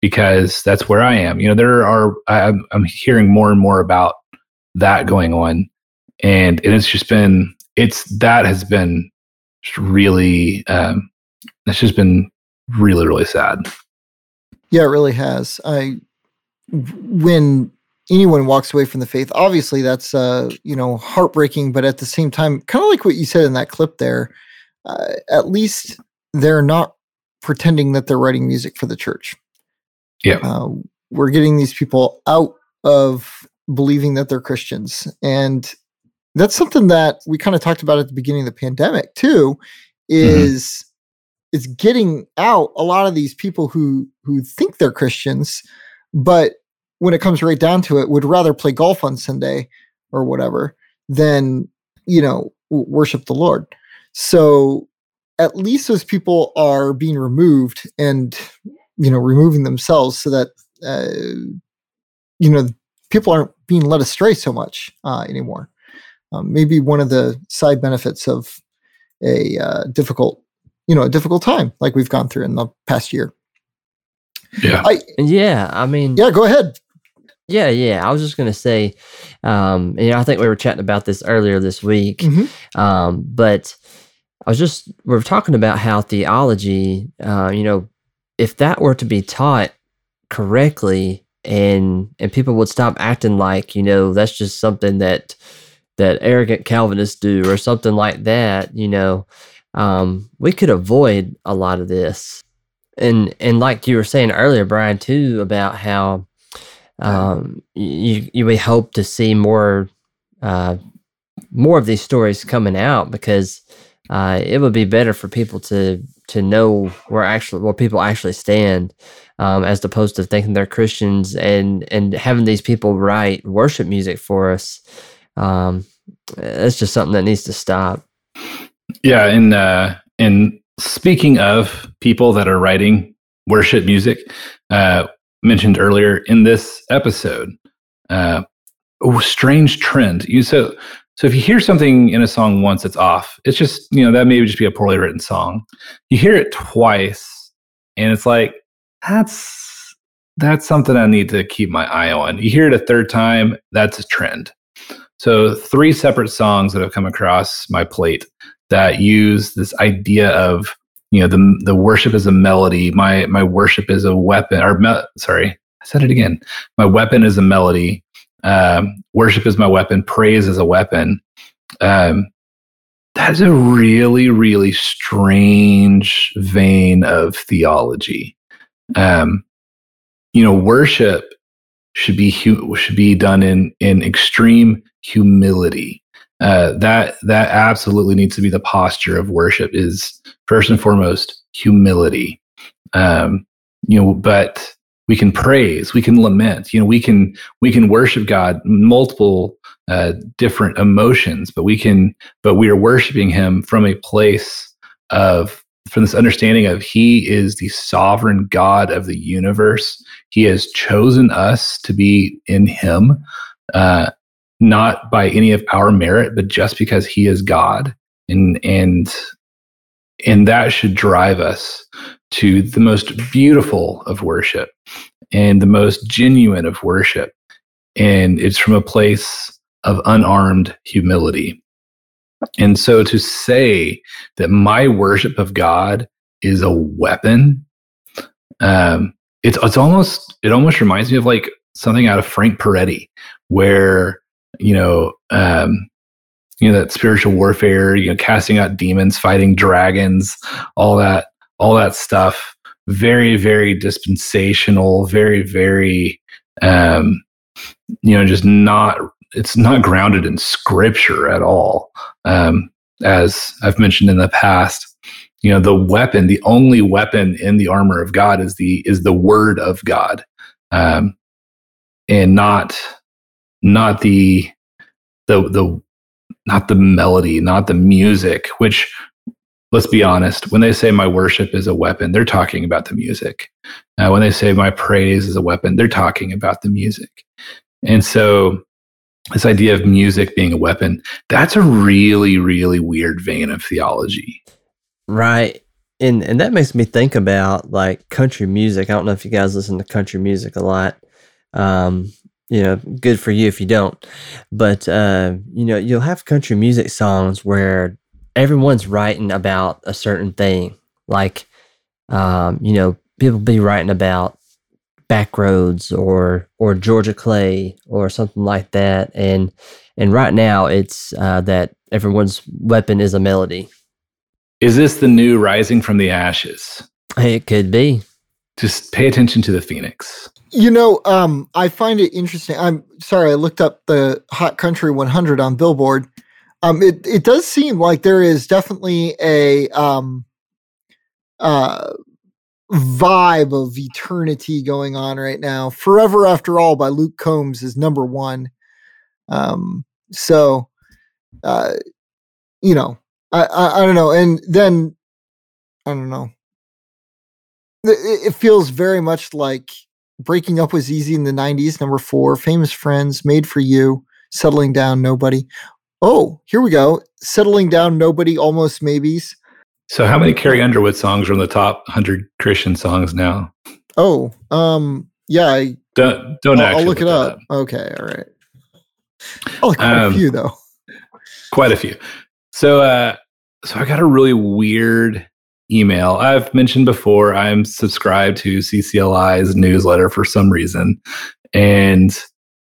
because that's where I am. You know, there are I'm, I'm hearing more and more about that going on, and and it's just been it's that has been really um, it's just been really really sad. Yeah, it really has. I when anyone walks away from the faith, obviously that's uh, you know heartbreaking, but at the same time, kind of like what you said in that clip there, uh, at least they're not pretending that they're writing music for the church. Yeah, uh, we're getting these people out of believing that they're Christians, and that's something that we kind of talked about at the beginning of the pandemic too. Is mm-hmm it's getting out a lot of these people who who think they're Christians, but when it comes right down to it, would rather play golf on Sunday or whatever than you know worship the Lord. So at least those people are being removed and you know removing themselves so that uh, you know people aren't being led astray so much uh, anymore. Um, maybe one of the side benefits of a uh, difficult you know a difficult time like we've gone through in the past year. Yeah. I, yeah. I mean, yeah, go ahead. Yeah. Yeah. I was just going to say, um, you know, I think we were chatting about this earlier this week. Mm-hmm. Um, but I was just, we are talking about how theology, uh, you know, if that were to be taught correctly and, and people would stop acting like, you know, that's just something that, that arrogant Calvinists do or something like that, you know, um, we could avoid a lot of this. And and like you were saying earlier, Brian, too, about how um, you you we hope to see more uh, more of these stories coming out because uh, it would be better for people to to know where actually where people actually stand, um, as opposed to thinking they're Christians and and having these people write worship music for us. Um, it's just something that needs to stop. Yeah, and uh, and speaking of people that are writing worship music, uh, mentioned earlier in this episode, uh, strange trend. You so so if you hear something in a song once, it's off. It's just you know that maybe just be a poorly written song. You hear it twice, and it's like that's that's something I need to keep my eye on. You hear it a third time, that's a trend. So three separate songs that have come across my plate that use this idea of you know the the worship is a melody. My my worship is a weapon or me, sorry i said it again. My weapon is a melody. Um, worship is my weapon. Praise is a weapon. Um, that's a really really strange vein of theology. Um, you know worship should be should be done in in extreme humility. Uh, that that absolutely needs to be the posture of worship is first and foremost humility. Um, you know but we can praise we can lament you know we can we can worship god multiple uh, different emotions but we can but we are worshiping him from a place of from this understanding of he is the sovereign god of the universe. He has chosen us to be in him. Uh, not by any of our merit, but just because he is God. And and and that should drive us to the most beautiful of worship and the most genuine of worship. And it's from a place of unarmed humility. And so to say that my worship of God is a weapon, um, it's it's almost it almost reminds me of like something out of Frank Peretti, where you know, um, you know that spiritual warfare, you know, casting out demons, fighting dragons, all that, all that stuff. Very, very dispensational. Very, very, um, you know, just not. It's not grounded in scripture at all. Um, as I've mentioned in the past, you know, the weapon, the only weapon in the armor of God is the is the word of God, um, and not not the the the not the melody, not the music. Which, let's be honest, when they say my worship is a weapon, they're talking about the music. Uh, when they say my praise is a weapon, they're talking about the music. And so this idea of music being a weapon, that's a really, really weird vein of theology. Right. And and that makes me think about like country music. I don't know if you guys listen to country music a lot. Um, you know, good for you if you don't. But uh, you know, you'll have country music songs where everyone's writing about a certain thing. Like um, you know, people be writing about Backroads or or Georgia Clay or something like that. And and right now it's uh, that everyone's weapon is a melody. Is this the new rising from the ashes? It could be. Just pay attention to the phoenix. You know, um, I find it interesting. I'm sorry, I looked up the Hot Country 100 on Billboard. Um, it it does seem like there is definitely a um, uh, vibe of eternity going on right now. Forever After All by Luke Combs is number one. Um, so, uh, you know, I, I, I don't know. And then, I don't know. It, feels very much like Breaking Up Was Easy in the 90s, number four. Famous Friends, Made for You, Settling Down, Nobody. Oh, here we go. Settling Down, Nobody, Almost Maybes. So, how many Carrie Underwood songs are in the top hundred Christian songs now? Oh, um, yeah, I don't don't I'll, I'll look, it up. up. Okay, all right. Oh, quite Um, a few though. Quite a few. So, uh, so I got a really weird email. I've mentioned before I'm subscribed to CCLI's newsletter for some reason, and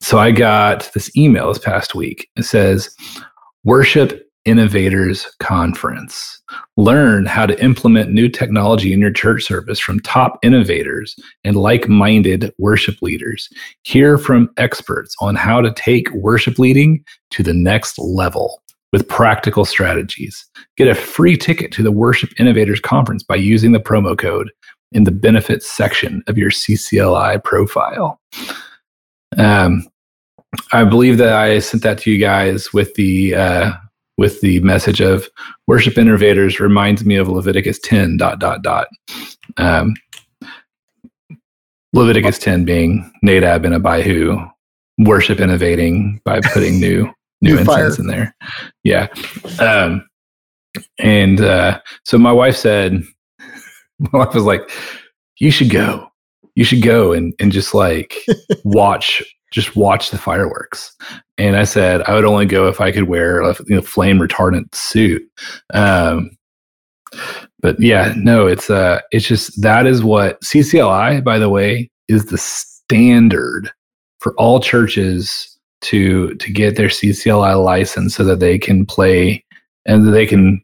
so I got this email this past week. It says, "Worship Innovators Conference." Learn how to implement new technology in your church service from top innovators and like minded worship leaders. Hear from experts on how to take worship leading to the next level with practical strategies. Get a free ticket to the Worship Innovators Conference by using the promo code in the benefits section of your CCLI profile. Um, I believe that I sent that to you guys with the uh, with the message of worship innovators reminds me of Leviticus 10 dot dot dot. Um, Leviticus 10 being Nadab and Abihu worship innovating by putting new new incense in there. Yeah. Um, and uh, so my wife said, [LAUGHS] my wife was like, you should go. You should go and, and just like [LAUGHS] watch, just watch the fireworks. And I said, I would only go if I could wear a you know, flame retardant suit. Um, but yeah, no, it's uh, it's just that is what CCLI, by the way, is the standard for all churches to to get their CCLI license so that they can play and they can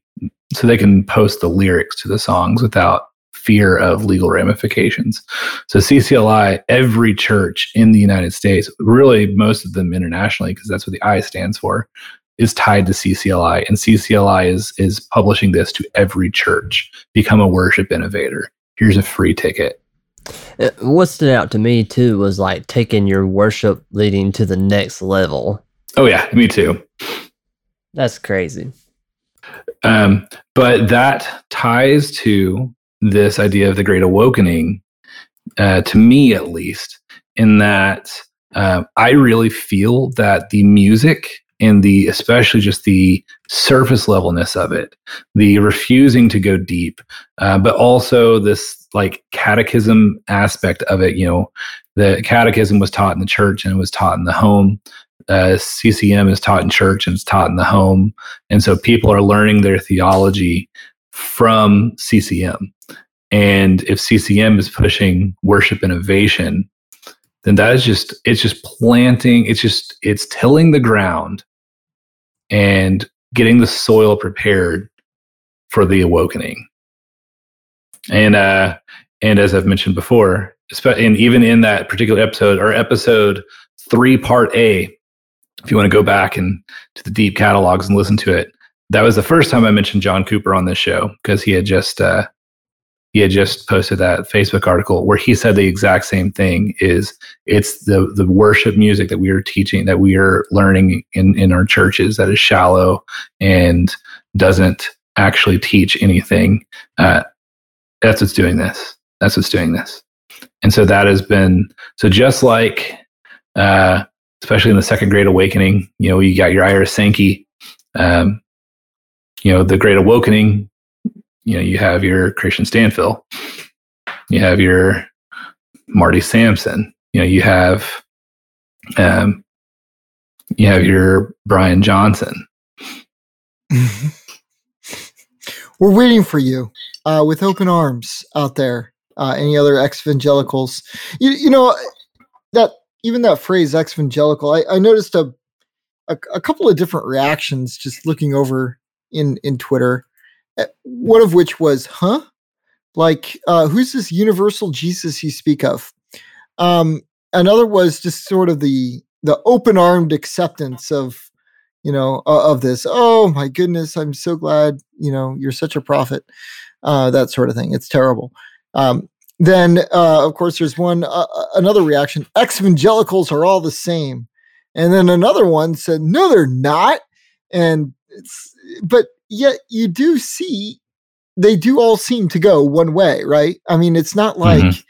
so they can post the lyrics to the songs without fear of legal ramifications. So CCLI, every church in the United States, really most of them internationally, because that's what the I stands for, is tied to CCLI. And CCLI is is publishing this to every church. Become a worship innovator. Here's a free ticket. Uh, What stood out to me too was like taking your worship leading to the next level. Oh yeah, me too. That's crazy. Um, but that ties to this idea of the Great Awakening, uh, to me at least, in that uh, I really feel that the music and the especially just the surface levelness of it, the refusing to go deep, uh, but also this like catechism aspect of it. You know, the catechism was taught in the church and it was taught in the home. Uh, CCM is taught in church and it's taught in the home. And so people are learning their theology from CCM. And if CCM is pushing worship innovation, then that is just, it's just planting, it's just, it's tilling the ground and getting the soil prepared for the awakening. And, uh, and as I've mentioned before, and even in that particular episode or episode three, part A, if you want to go back and to the deep catalogs and listen to it, that was the first time I mentioned John Cooper on this show because he had just uh, he had just posted that Facebook article where he said the exact same thing. Is it's the the worship music that we are teaching that we are learning in in our churches that is shallow and doesn't actually teach anything. Uh, that's what's doing this. That's what's doing this. And so that has been so just like uh, especially in the second great awakening, you know, you got your Ira Sankey, um, you know, the great awakening, you know, you have your Kristian Stanfill, you have your Marty Sampson, you know, you have um, you have your Brian Johnson. [LAUGHS] We're waiting for you uh, with open arms out there. Uh, any other ex-evangelicals? You, you know that even that phrase "ex-evangelical." I, I noticed a, a a couple of different reactions just looking over in in Twitter. Uh, One of which was, "Huh." Like, uh, who's this universal Jesus you speak of? Um, another was just sort of the the open armed acceptance of you know uh, of this. Oh my goodness, I'm so glad you know you're such a prophet. Uh, that sort of thing. It's terrible. Um, then, uh, of course, there's one uh, uh, another reaction. Evangelicals are all the same, and then another one said, "No, they're not." And it's but yet you do see they do all seem to go one way, right? I mean, it's not like Mhm.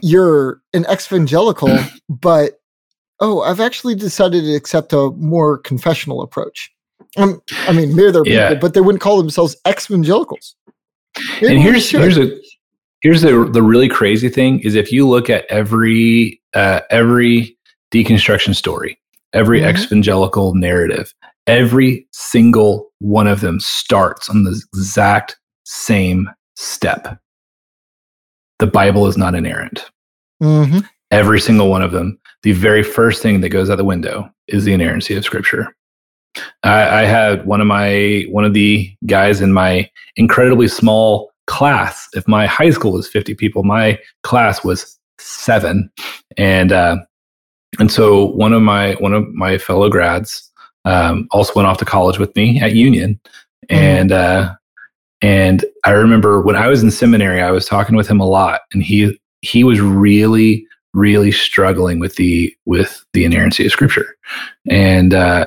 you're an evangelical, but oh, I've actually decided to accept a more confessional approach. Um, I mean, maybe they're Yeah. people, but they wouldn't call themselves evangelicals. and here's here's a here's the the really crazy thing is if you look at every uh, every deconstruction story, every Mhm. ex-evangelical narrative, every single one of them starts on the exact same step. The Bible is not inerrant. hmm Every single one of them. The very first thing that goes out the window is the inerrancy of Scripture. I, I had one of my one of the guys in my incredibly small class. If my high school was fifty people, my class was seven, and uh, and so one of my one of my fellow grads um, also went off to college with me at Union, and uh, and I remember when I was in seminary, I was talking with him a lot, and he he was really really struggling with the with the inerrancy of Scripture, and uh,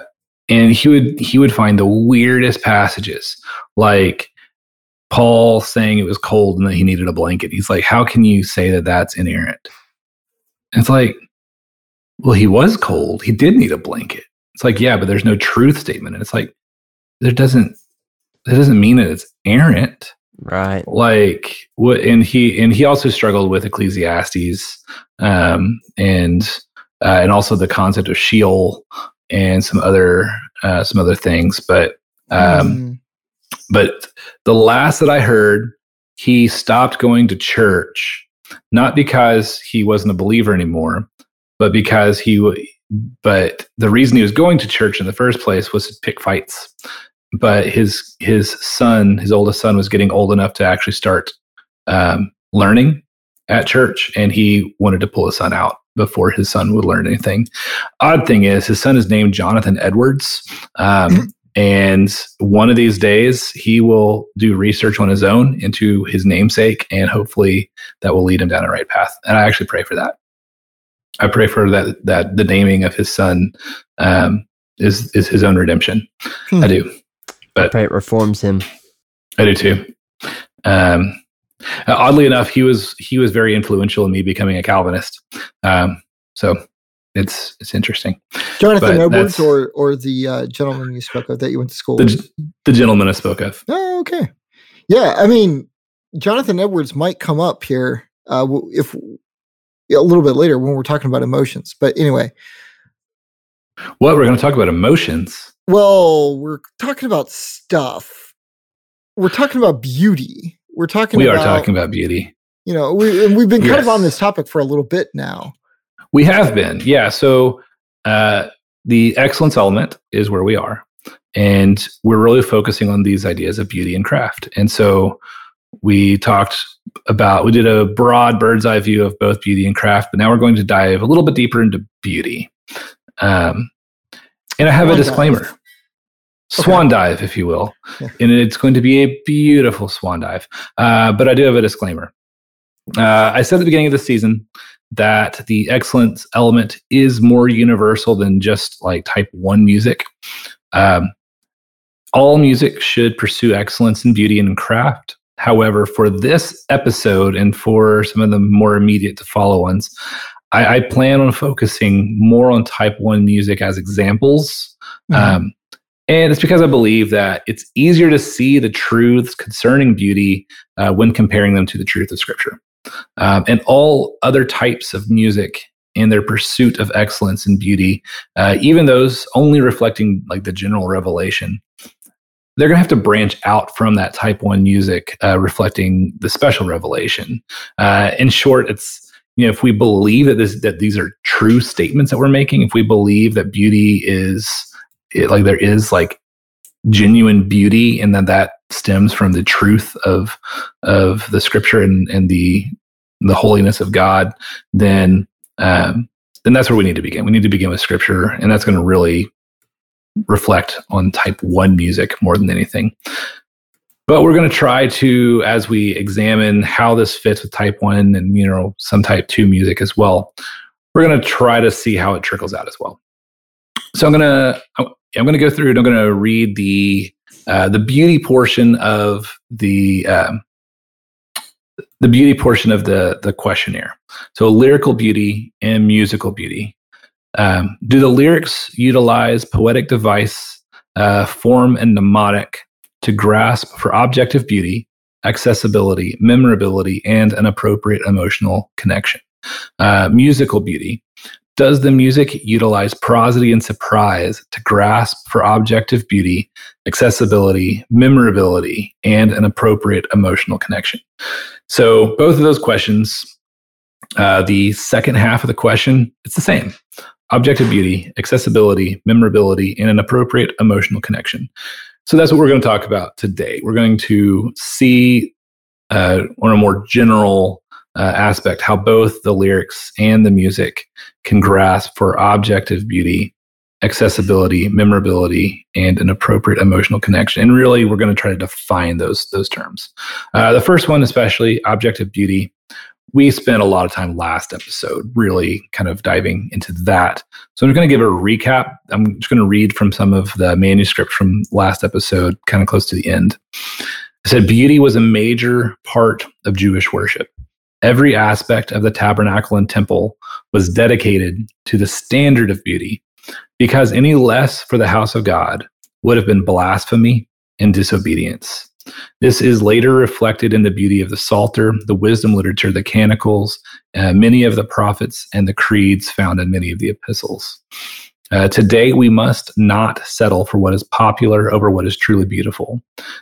and he would he would find the weirdest passages like Paul saying it was cold and that he needed a blanket. He's like, how can you say that that's inerrant? And it's like, well, he was cold. He did need a blanket. It's like, yeah, but there's no truth statement. And it's like, there doesn't that doesn't mean that it's errant. Right. Like what? And he and he also struggled with Ecclesiastes, um, and uh, and also the concept of Sheol and some other uh, some other things. But um, Mm. but the last that I heard, he stopped going to church, not because he wasn't a believer anymore, but because he, but the reason he was going to church in the first place was to pick fights. But his his son, his oldest son, was getting old enough to actually start um, learning at church, and he wanted to pull his son out before his son would learn anything. Odd thing is, his son is named Jonathan Edwards. Um, and one of these days, he will do research on his own into his namesake, and hopefully that will lead him down the right path. And I actually pray for that. I pray for that that the naming of his son um, is is his own redemption. Hmm. I do. I pray it reforms him. I do too. Um, oddly enough, he was he was very influential in me becoming a Calvinist. Um, so it's it's interesting. Jonathan Edwards or or the uh, gentleman you spoke of that you went to school The, with. the gentleman I spoke of. Oh, okay. Yeah, I mean, Jonathan Edwards might come up here uh, if a little bit later when we're talking about emotions. But anyway, What we're going to talk about emotions. well, we're talking about stuff. We're talking about beauty. We're talking. We about, are talking about beauty. You know, we and we've been kind of on this topic for a little bit now. We have been, yeah. So uh, the excellence element is where we are, and we're really focusing on these ideas of beauty and craft. And so we talked about we did a broad bird's eye view of both beauty and craft, but now we're going to dive a little bit deeper into beauty. Um, and I have a One dive. disclaimer. swan dive, if you will. Yeah. [LAUGHS] And it's going to be a beautiful swan dive. Uh, but I do have a disclaimer. Uh, I said at the beginning of the season that the excellence element is more universal than just like type one music. Um, all music should pursue excellence in beauty and craft. However, for this episode and for some of the more immediate to follow ones, I, I plan on focusing more on type one music as examples. Mhm. Um, and it's because I believe that it's easier to see the truths concerning beauty uh, when comparing them to the truth of Scripture. Um, and all other types of music in their pursuit of excellence and beauty, uh, even those only reflecting like the general revelation, they're going to have to branch out from that type one music uh, reflecting the special revelation. Uh, in short, it's you know if we believe that this that these are true statements that we're making, if we believe that beauty is it, like there is like genuine beauty and that that stems from the truth of of the scripture and and the the holiness of God, then um, then that's where we need to begin. We need to begin with scripture, and that's going to really reflect on type one music more than anything. But we're going to try to, as we examine how this fits with type one and you know some type two music as well, we're going to try to see how it trickles out as well. So I'm gonna I'm gonna go through and I'm gonna read the uh, the beauty portion of the um, the beauty portion of the the questionnaire. So lyrical beauty and musical beauty. Um, do the lyrics utilize poetic device, uh, form, and mnemonic to grasp for objective beauty, accessibility, memorability, and an appropriate emotional connection? Uh, musical beauty. Does the music utilize prosody and surprise to grasp for objective beauty, accessibility, memorability, and an appropriate emotional connection? So, both of those questions, uh, the second half of the question, it's the same objective beauty, accessibility, memorability, and an appropriate emotional connection. So, that's what we're going to talk about today. We're going to see uh, on a more general uh, aspect how both the lyrics and the music can grasp for objective beauty, accessibility, memorability, and an appropriate emotional connection. And really, we're going to try to define those those terms. Uh, the first one, especially objective beauty, we spent a lot of time last episode really kind of diving into that. So I'm going to give a recap. I'm just going to read from some of the manuscript from last episode, kind of close to the end. It said beauty was a major part of Jewish worship. Every aspect of the tabernacle and temple was dedicated to the standard of beauty, because any less for the house of God would have been blasphemy and disobedience. This is later reflected in the beauty of the Psalter, the wisdom literature, the canticles, uh, many of the prophets, and the creeds found in many of the epistles. Uh, today, we must not settle for what is popular over what is truly beautiful.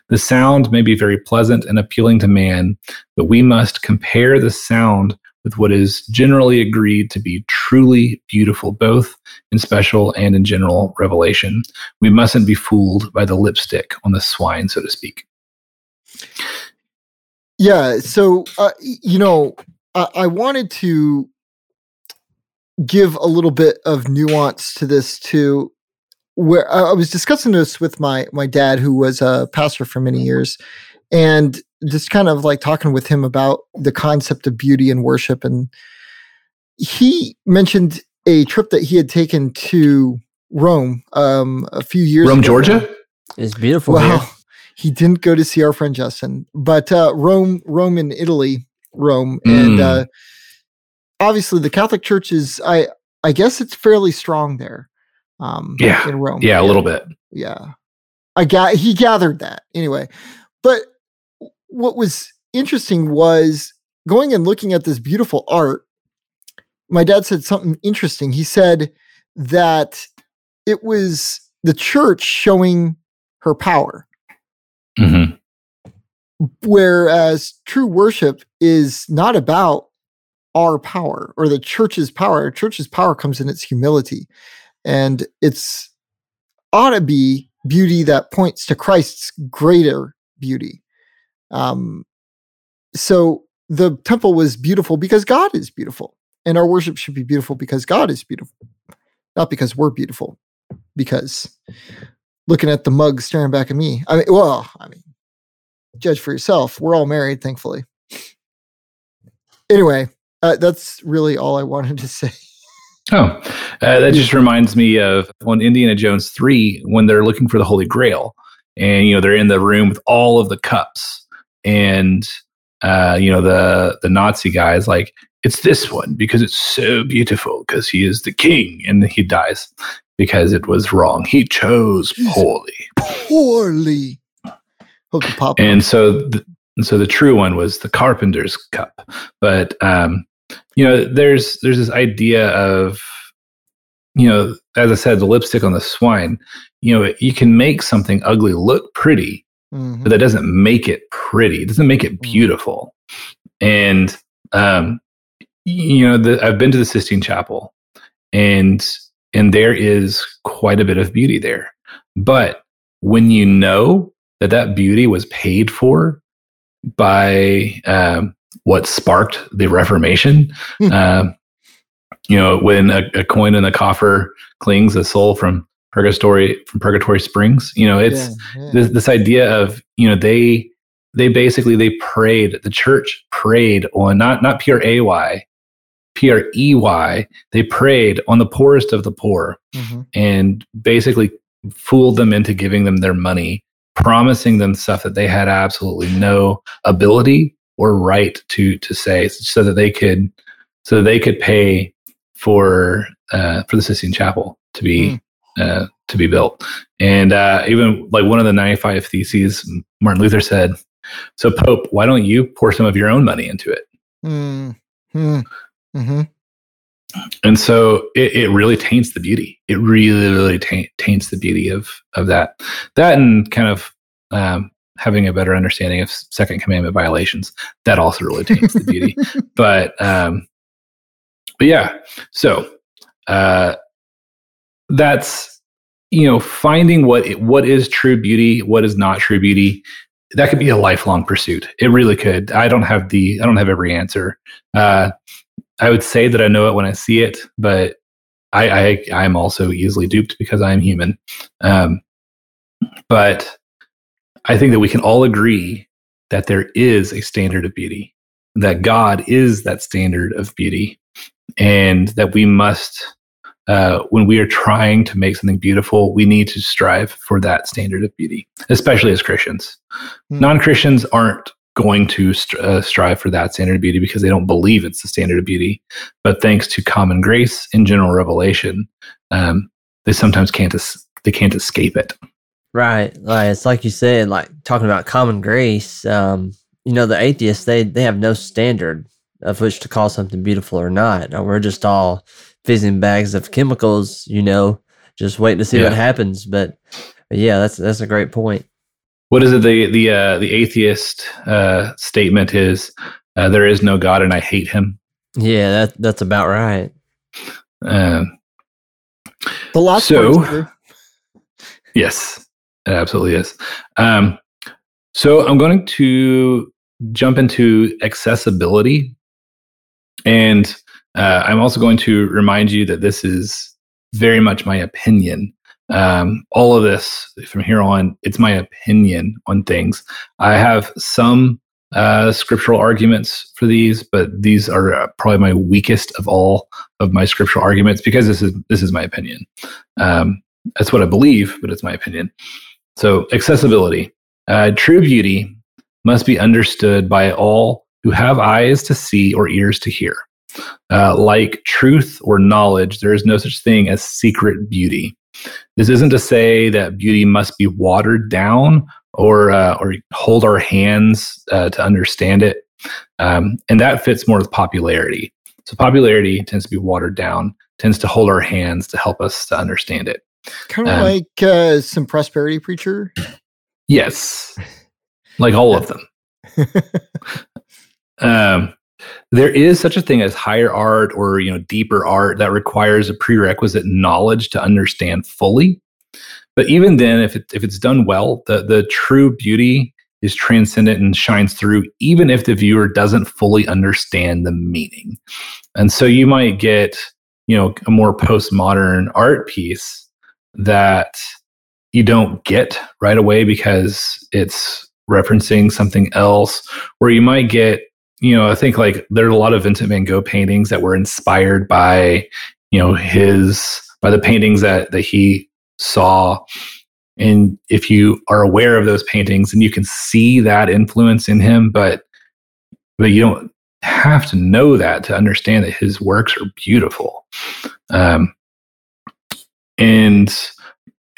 The sound may be very pleasant and appealing to man, but we must compare the sound with what is generally agreed to be truly beautiful, both in special and in general revelation. We mustn't be fooled by the lipstick on the swine, so to speak. Yeah. So, uh, you know, I, I wanted to give a little bit of nuance to this too. Where I I was discussing this with my my dad, who was a pastor for many years, and just kind of like talking with him about the concept of beauty and worship. And he mentioned a trip that he had taken to Rome um, a few years Rome, ago. Georgia? It's beautiful Well, here. He didn't go to see our friend Justin, but uh, Rome, Rome in Italy, Rome, and Mm. uh, obviously the Catholic Church is, I, I guess it's fairly strong there. Um, Yeah. in Rome, Yeah, a little bit. yeah. I got he gathered that anyway, but what was interesting was going and looking at this beautiful art. My dad said something interesting. He said that it was the church showing her power hmm whereas true worship is not about our power or the church's power. Our church's power comes in its humility. And it's ought to be beauty that points to christ's greater beauty. Um so the temple was beautiful because god is beautiful. And our worship should be beautiful because god is beautiful not because we're beautiful. Because looking at the mug staring back at me. I mean, well, I mean, judge for yourself. We're all married, thankfully. Anyway, uh, that's really all I wanted to [LAUGHS] say. Oh, uh, that just reminds me of on Indiana Jones 3 when they're looking for the Holy Grail. And, you know, they're in the room with all of the cups. And, uh, you know, the, the Nazi guy is like, it's this one because it's so beautiful because he is the king. And he dies because it was wrong. He chose poorly. Poorly. Hope the pop. And so, the, and so the true one was the carpenter's cup. But, um, you know, there's there's this idea of, you know, as I said, the lipstick on the swine. You know, you can make something ugly look pretty, Mhm. but that doesn't make it pretty. It doesn't make it beautiful. And um, you know, the, I've been to the Sistine Chapel, and and there is quite a bit of beauty there. But when you know that that beauty was paid for by um, what sparked the Reformation, Hmm. um, you know, when a, a coin in the coffer clings, a soul from purgatory from purgatory springs. You know, it's Yeah, yeah. this this idea of you know they they basically they prayed the church prayed on not not P R A Y P R E Y they prayed on the poorest of the poor Mhm. and basically fooled them into giving them their money promising them stuff that they had absolutely no ability or right to to say so that they could so that they could pay for uh, for the Sistine Chapel to be uh, to be built. And uh, even like one of the 95 theses, Martin Luther said, So, Pope, why don't you pour some of your own money into it? Mm, mm, mhm. And so it, it really taints the beauty. It really, really taint, taints the beauty of, of that. That and kind of um, having a better understanding of Second Commandment violations. That also really taints the beauty. [LAUGHS] But, um, but yeah, so uh, that's you know finding what it, what is true beauty, what is not true beauty. That could be a lifelong pursuit. It really could. I don't have the I don't have every answer. Uh, I would say that I know it when I see it, but I, I I'm also easily duped because I am human. Um, but I think that we can all agree that there is a standard of beauty, that God is that standard of beauty, and that we must, uh, when we are trying to make something beautiful, we need to strive for that standard of beauty, especially as Christians. Hmm. Non Christians aren't going to st- uh, strive for that standard of beauty because they don't believe it's the standard of beauty. But thanks to common grace and general revelation, um, they sometimes can't es- they can't escape it. Right. Like it's like you said, like talking about common grace, um, you know, the atheists they they have no standard of which to call something beautiful or not. We're just all fizzing bags of chemicals, you know, just waiting to see what happens. But, but yeah, that's that's a great point. What is it? The the uh, the atheist uh, statement is uh, there is no God and I hate him. Yeah, that that's about right. Um, The last So- part is true. Yes, it absolutely is. Um, so I'm going to jump into accessibility. And uh, I'm also going to remind you that this is very much my opinion. Um, all of this from here on, it's my opinion on things. I have some uh, scriptural arguments for these, but these are uh, probably my weakest of all of my scriptural arguments because this is this is my opinion. Um, that's what I believe, but it's my opinion. So, accessibility. Uh, true beauty must be understood by all who have eyes to see or ears to hear. Uh, like truth or knowledge, there is no such thing as secret beauty. This isn't to say that beauty must be watered down or uh, or hold our hands uh, to understand it, um, and that fits more with popularity. So popularity tends to be watered down, tends to hold our hands to help us to understand it. Kind of um, like uh, some prosperity preacher. Yes, like all of [LAUGHS] them. [LAUGHS] um, there is such a thing as higher art or you know deeper art that requires a prerequisite knowledge to understand fully. But even then, if it, if it's done well, the the true beauty is transcendent and shines through, even if the viewer doesn't fully understand the meaning. And so you might get you know a more postmodern art piece that you don't get right away because it's referencing something else, where you might get, you know, I think like there are a lot of Vincent van Gogh paintings that were inspired by, you know, his by the paintings that that he saw. And if you are aware of those paintings and you can see that influence in him, but but you don't have to know that to understand that his works are beautiful. Um, and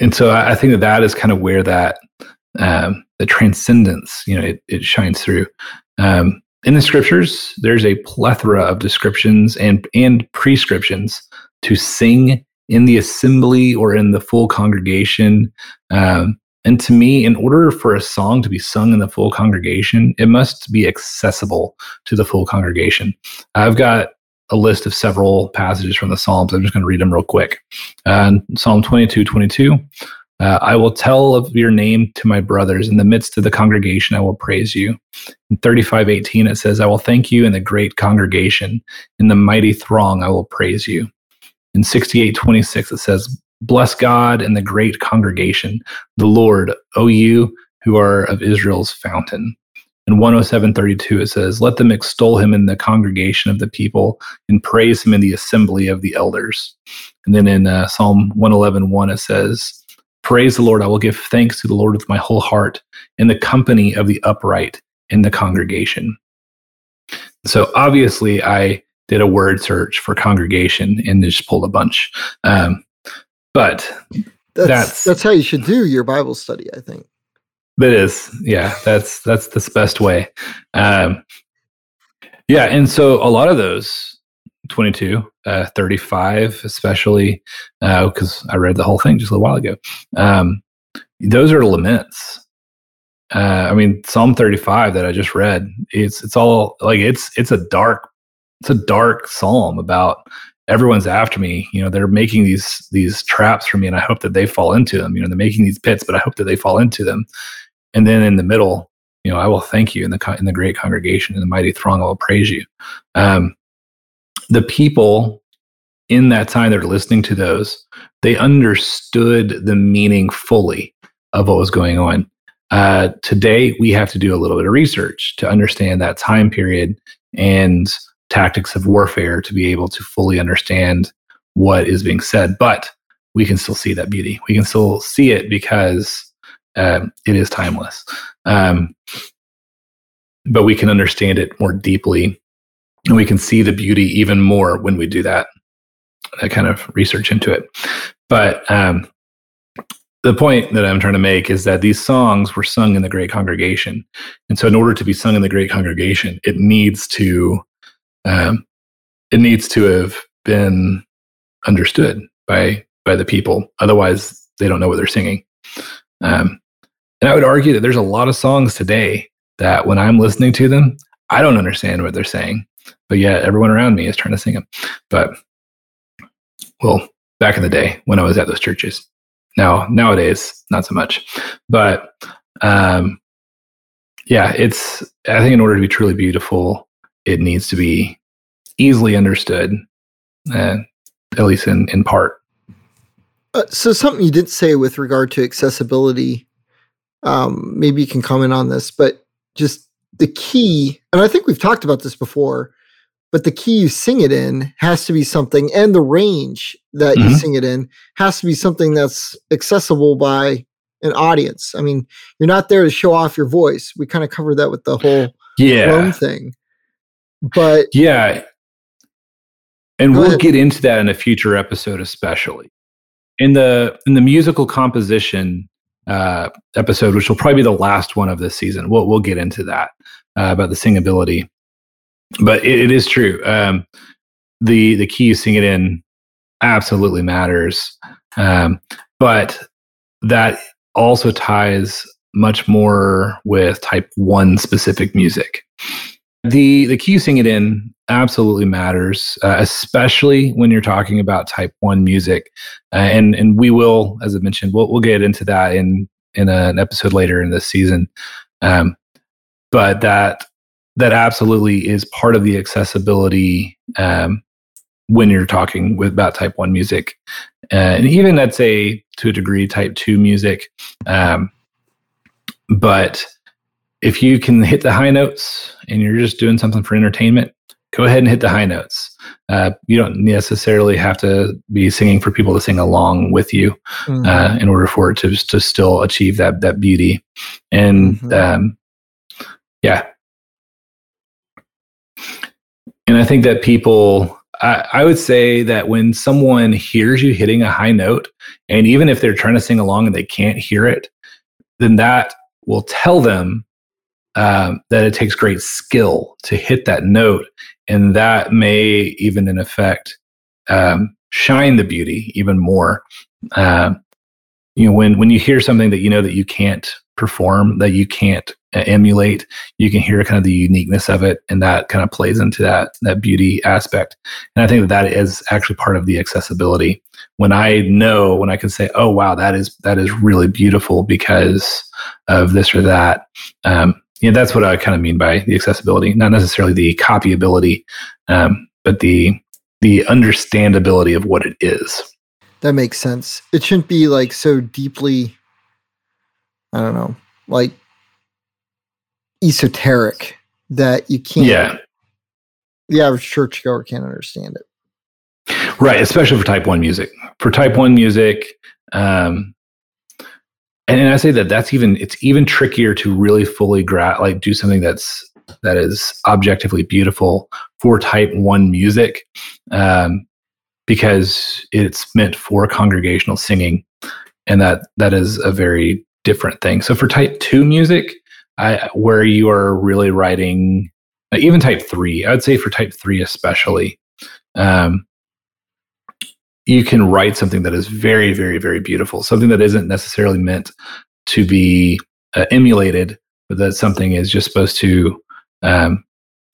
and so I, I think that that is kind of where that um, the transcendence, you know, it, it shines through. Um, in the scriptures, there's a plethora of descriptions and and prescriptions to sing in the assembly or in the full congregation. Um, and to me, in order for a song to be sung in the full congregation, it must be accessible to the full congregation. I've got a list of several passages from the Psalms. I'm just going to read them real quick. Uh, Psalm 22 22. Uh, I will tell of your name to my brothers. In the midst of the congregation, I will praise you. In 3518, it says, I will thank you in the great congregation. In the mighty throng, I will praise you. In 6826, it says, Bless God and the great congregation, the Lord, O you who are of Israel's fountain. In 107.32 it says, Let them extol him in the congregation of the people and praise him in the assembly of the elders. And then in uh, Psalm 111.1 it says, Praise the Lord, I will give thanks to the Lord with my whole heart in the company of the upright in the congregation. So obviously I did a word search for congregation and just pulled a bunch. Um, but That's, That's- that's how you should do your Bible study, I think. That is, yeah, that's that's the best way. Um, yeah, and so a lot of those 22, uh, 35, especially because I read the whole thing just a little while ago. Um, those are laments. Uh, I mean, Psalm 35 that I just read, it's it's all like it's it's a dark it's a dark psalm about everyone's after me. You know, they're making these these traps for me, and I hope that they fall into them. You know, they're making these pits, but I hope that they fall into them. And then in the middle, you know, I will thank you in the in the great congregation in the mighty throng. I will praise you. Um, the people in that time that are listening to those, they understood the meaning fully of what was going on. Uh, today, we have to do a little bit of research to understand that time period and tactics of warfare to be able to fully understand what is being said. But we can still see that beauty. We can still see it because um, it is timeless. Um, but we can understand it more deeply and we can see the beauty even more when we do that, that kind of research into it. But um, the point that I'm trying to make is that these songs were sung in the great congregation. And so, in order to be sung in the great congregation, it needs to um, it needs to have been understood by by the people. Otherwise, they don't know what they're singing. Um, and I would argue that there's a lot of songs today that when I'm listening to them, I don't understand what they're saying, but yet everyone around me is trying to sing them. But well, back in the day when I was at those churches, now nowadays not so much. But um, yeah, it's I think in order to be truly beautiful, it needs to be easily understood, uh, at least in in part. Uh, so something you did say with regard to accessibility, um, maybe you can comment on this, but just the key, and I think we've talked about this before, but the key you sing it in has to be something, and the range that you Mhm. sing it in has to be something that's accessible by an audience. I mean, you're not there to show off your voice. We kind of covered that with the whole Yeah, Rome thing. But Yeah. And we'll ahead. get into that in a future episode, especially in the in the musical composition uh, episode, which will probably be the last one of this season. We'll we'll get into that uh, about the singability. But it, it is true. Um, the the key you sing it in absolutely matters. Um, but that also ties much more with type one specific music. The the key you sing it in absolutely matters, uh, especially when you're talking about type one music, uh, and and we will, as I mentioned, we'll we'll get into that in in a, an episode later in this season. Um, but that that absolutely is part of the accessibility um, when you're talking with about type one music, uh, and even I'd say to a degree type two music. Um, but if you can hit the high notes and you're just doing something for entertainment, go ahead and hit the high notes. Uh, you don't necessarily have to be singing for people to sing along with you Mhm. uh, in order for it to to still achieve that that beauty. And Mhm. um, yeah, and I think that people, I, I would say that when someone hears you hitting a high note, and even if they're trying to sing along and they can't hear it, then that will tell them um, that it takes great skill to hit that note, and that may even, in effect, um, shine the beauty even more. Um, you know, when when you hear something that you know that you can't perform, that you can't uh, emulate, you can hear kind of the uniqueness of it, and that kind of plays into that that beauty aspect. And I think that that is actually part of the accessibility. When I know, when I can say, "Oh, wow, that is that is really beautiful because of this or that," um, you know, that's what I kind of mean by the accessibility, not necessarily the copyability, um, but the the understandability of what it is. That makes sense. It shouldn't be like so deeply, I don't know, like esoteric that you can't, Yeah, the average churchgoer can't understand it. right. Especially for type one music. For type one music, um, and, and I say that that's even it's even trickier to really fully gra- like do something that's that is objectively beautiful for type one music, um, because it's meant for congregational singing, and that that is a very different thing. So for type two music, I, where you are really writing, uh, even type three, I would say for type three especially, um, you can write something that is very, very, very beautiful, something that isn't necessarily meant to be uh, emulated, but that something is just supposed to um,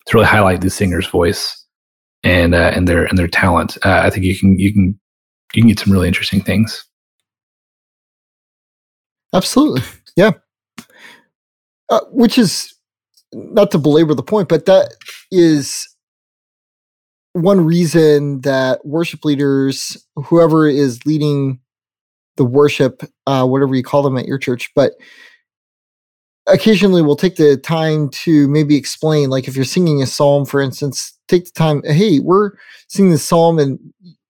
to really highlight the singer's voice and uh, and their and their talent. Uh, I think you can you can you can get some really interesting things. Absolutely. Yeah. Uh, which is not to belabor the point, but that is one reason that worship leaders, whoever is leading the worship, uh, whatever you call them at your church, but occasionally we'll take the time to maybe explain, like if you're singing a psalm, for instance, take the time, hey, we're singing the psalm and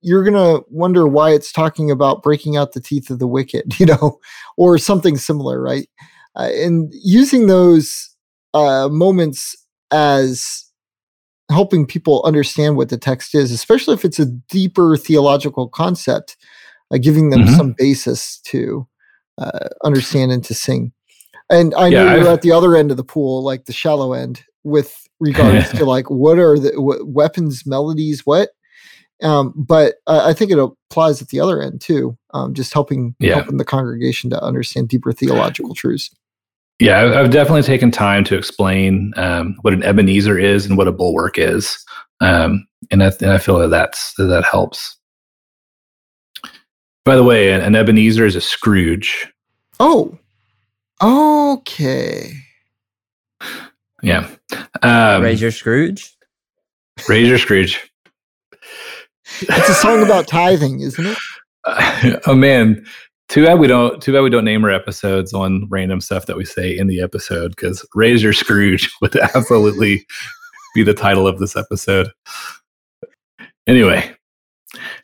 you're going to wonder why it's talking about breaking out the teeth of the wicked, [LAUGHS] you know, or something similar, right? Uh, and using those uh, moments as helping people understand what the text is, especially if it's a deeper theological concept, uh, giving them Mhm. some basis to uh, understand and to sing. And I know Yeah, you're I've- at the other end of the pool, like the shallow end, with regards [LAUGHS] to like what are the what weapons, melodies, what. Um, but uh, I think it applies at the other end too, um, just helping Yeah. helping the congregation to understand deeper theological truths. Yeah, I've, I've definitely taken time to explain um, what an Ebenezer is and what a bulwark is, um, and I and I feel that that's that, that helps. By the way, an, an Ebenezer is a Scrooge. Oh, okay. Yeah, um, Raise your Scrooge. Razor Scrooge. It's a song about tithing, isn't it? [LAUGHS] oh man, too bad we don't. Too bad we don't name our episodes on random stuff that we say in the episode because Razor Scrooge [LAUGHS] would absolutely be the title of this episode. Anyway,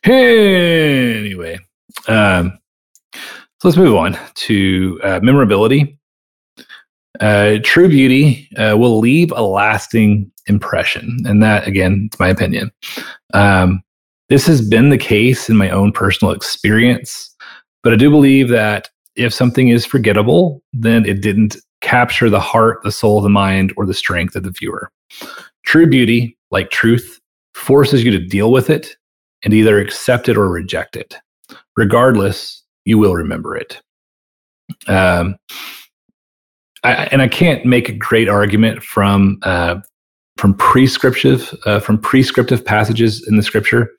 anyway, um, so let's move on to uh, memorability. Uh, true beauty uh, will leave a lasting impression, and that again, it's my opinion. Um, this has been the case in my own personal experience, but I do believe that if something is forgettable, then it didn't capture the heart, the soul, the mind, or the strength of the viewer. True beauty, like truth, forces you to deal with it and either accept it or reject it. Regardless, you will remember it. Um, I, and I can't make a great argument from uh, from prescriptive uh, from prescriptive passages in the scripture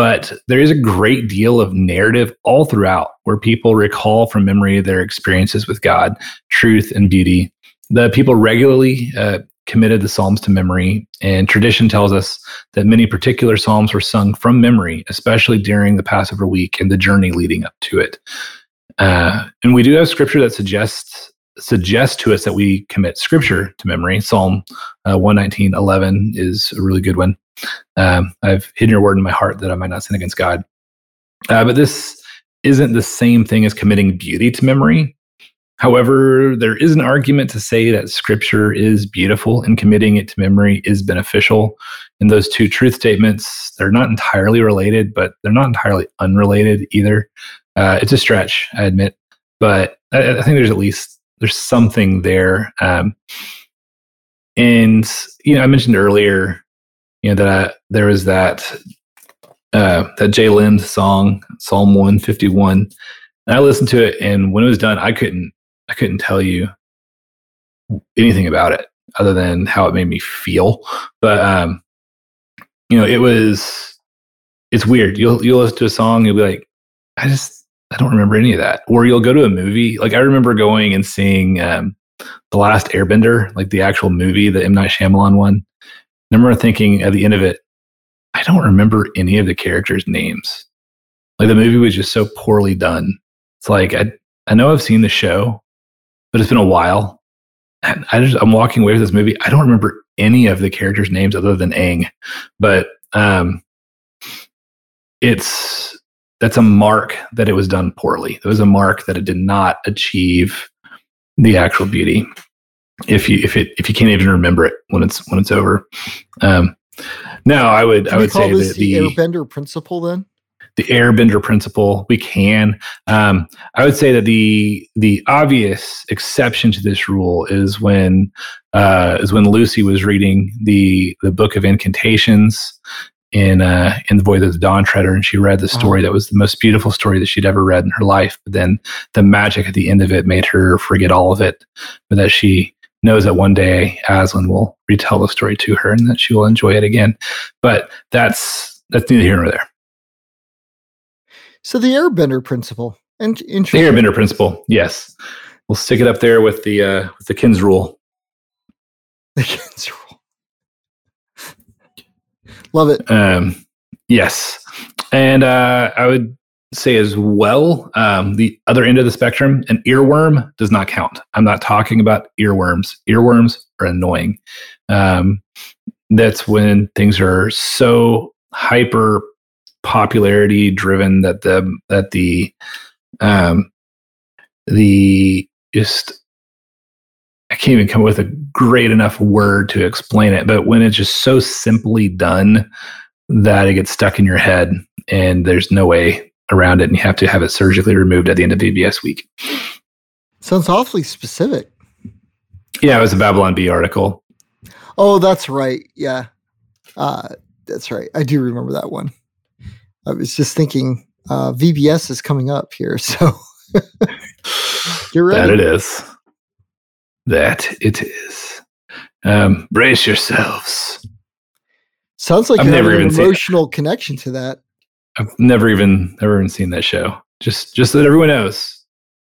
but there is a great deal of narrative all throughout where people recall from memory their experiences with god truth and beauty the people regularly uh, committed the Psalms to memory, and tradition tells us that many particular Psalms were sung from memory, especially during the Passover week and the journey leading up to it. Uh, and we do have scripture that suggests suggests to us that we commit scripture to memory. Psalm uh, 119, 11 is a really good one. Um, I've hidden your word in my heart that I might not sin against God. Uh, but this isn't the same thing as committing beauty to memory. However, there is an argument to say that scripture is beautiful and committing it to memory is beneficial. And those two truth statements, they're not entirely related, but they're not entirely unrelated either. Uh, it's a stretch, I admit, but I, I, think there's at least there's something there. Um, and you know, I mentioned earlier, you know, that I, there was that uh, that Jay Lind song, Psalm 151. And I listened to it, and when it was done, I couldn't I couldn't tell you anything about it other than how it made me feel. But um, you know, it was it's weird. You'll you'll listen to a song, you'll be like, I just I don't remember any of that. Or you'll go to a movie. Like I remember going and seeing um, the last Airbender, like the actual movie, the M Night Shyamalan one. I remember thinking at the end of it, I don't remember any of the characters' names. Like the movie was just so poorly done. It's like I I know I've seen the show, but it's been a while. And I just I'm walking away with this movie. I don't remember any of the characters' names other than Aang. But um it's that's a mark that it was done poorly. It was a mark that it did not achieve the actual beauty. If you if it if you can't even remember it when it's when it's over. Um no, I would Can I would say that the, the airbender principle then? the airbender principle we can um, i would say that the the obvious exception to this rule is when uh, is when lucy was reading the the book of incantations in uh, in the voyage of the dawn treader and she read the story that was the most beautiful story that she'd ever read in her life but then the magic at the end of it made her forget all of it but that she knows that one day aslan will retell the story to her and that she will enjoy it again but that's that's neither here nor there So the airbender principle. And The airbender principle, yes. We'll stick it up there with the uh, with the Kins rule. [LAUGHS] The kids rule. Love it. Um, yes, and uh, I would say as well um, the other end of the spectrum, an earworm does not count. I'm not talking about earworms. Earworms are annoying. Um, that's when things are so hyper popularity driven that the that the um, the just can't even come up with a great enough word to explain it, but when it's just so simply done that it gets stuck in your head and there's no way around it and you have to have it surgically removed at the end of VBS week. Sounds awfully specific. Yeah, it was a Babylon Bee article. Oh, that's right. Yeah. Uh, that's right. I do remember that one. I was just thinking uh, VBS is coming up here. [LAUGHS] So get ready. That it is. That it is. Um, brace yourselves. Sounds like I've you have never an even seen emotional connection to that. I've never even never even seen that show. Just just so that everyone knows,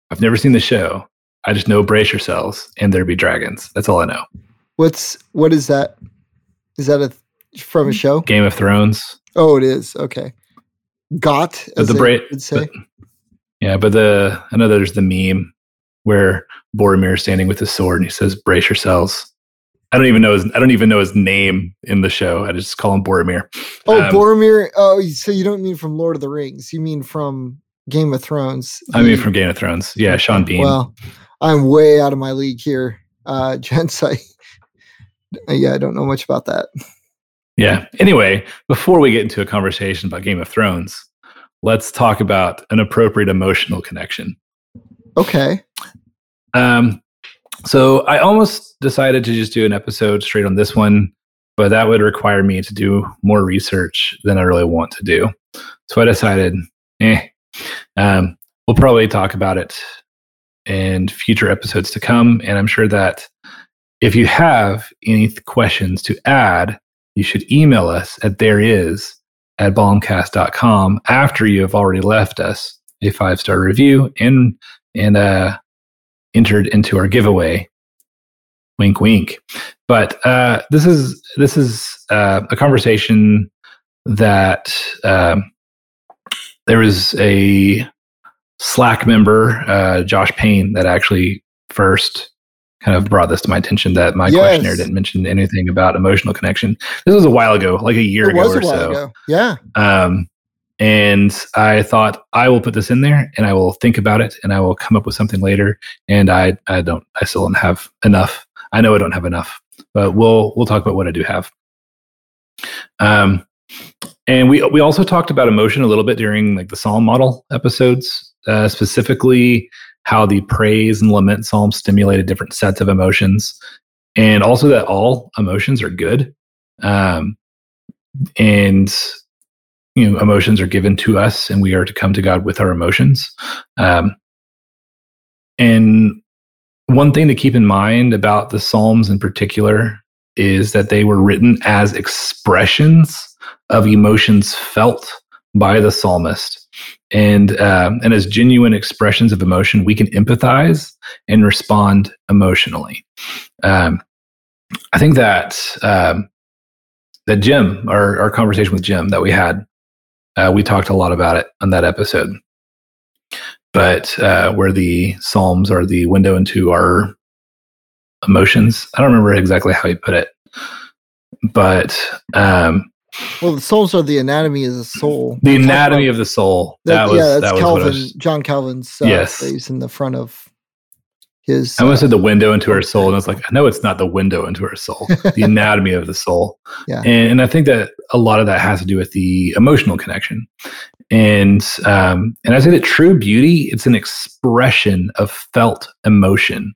I've never seen the show. I just know brace yourselves and there be dragons. That's all I know. What's what is that? Is that a from a show? Game of Thrones. Oh, it is. Okay. Got But as the bra- would say. but- yeah, but the I know there's the meme where Boromir is standing with his sword and he says, "Brace yourselves." I don't even know his I don't even know his name in the show. I just call him Boromir. Oh, Um, Boromir. Oh, so you don't mean from Lord of the Rings? You mean from Game of Thrones? I mean from Game of Thrones. Yeah, Sean Bean. Well, I'm way out of my league here, uh, [LAUGHS] gents. I, yeah, I don't know much about that. Yeah. Anyway, before we get into a conversation about Game of Thrones, let's talk about an appropriate emotional connection. Okay. Um, so I almost decided to just do an episode straight on this one, but that would require me to do more research than I really want to do. So I decided, eh, um, we'll probably talk about it in future episodes to come. And I'm sure that if you have any th- questions to add, you should email us at there is at balmcast.com after you have already left us a five star review and and uh entered into our giveaway. Wink, wink. but uh, this is this is uh, a conversation that um, there was a Slack member, uh, Josh Payne, that actually first kind of brought this to my attention that my Yes. questionnaire didn't mention anything about emotional connection. This was a while ago, like a year It ago or so. ago. Yeah. Um, and I thought I will put this in there and I will think about it and I will come up with something later. And I, I don't, I still don't have enough. I know I don't have enough, but we'll, we'll talk about what I do have. Um, and we, we also talked about emotion a little bit during like the Psalm model episodes, uh, specifically how the praise and lament psalms stimulated different sets of emotions and also that all emotions are good. Um, and you know emotions are given to us and we are to come to god with our emotions. Um, and one thing to keep in mind about the psalms in particular is that they were written as expressions of emotions felt by the psalmist. And um, and as genuine expressions of emotion we can empathize and respond emotionally. Um, i think that um, that jim our, our conversation with jim that we had uh, we talked a lot about it on that episode. But uh, where the Psalms are the window into our emotions. I don't remember exactly how he put it, but um, Well, the souls are the anatomy of the soul. the anatomy of the soul. that- That was yeah, that's that Calvin, was. John Calvin's uh, Yes. phrase in the front of his. I almost uh, said the window into our soul, and I was like, [LAUGHS] I know it's not the window into our soul. the anatomy of the soul. Yeah. And, and I think that a lot of that has to do with the emotional connection. And um, and I say that true beauty, it's an expression of felt emotion,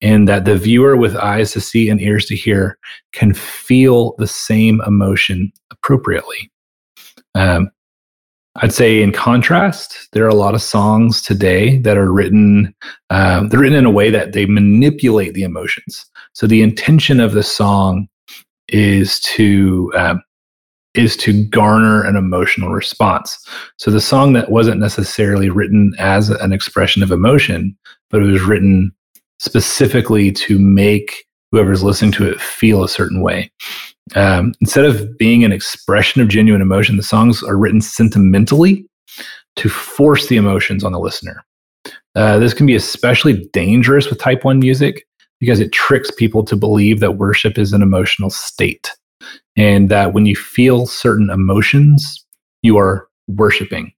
and that the viewer with eyes to see and ears to hear can feel the same emotion appropriately. Um, I'd say, in contrast, there are a lot of songs today that are written. Um, they're written in a way that they manipulate the emotions. So the intention of the song is to um, is to garner an emotional response. So the song that wasn't necessarily written as an expression of emotion, but it was written specifically to make whoever's listening to it feel a certain way. Um, instead of being an expression of genuine emotion, the songs are written sentimentally to force the emotions on the listener. Uh, this can be especially dangerous with type 1 music because it tricks people to believe that worship is an emotional state and that when you feel certain emotions, you are worshiping.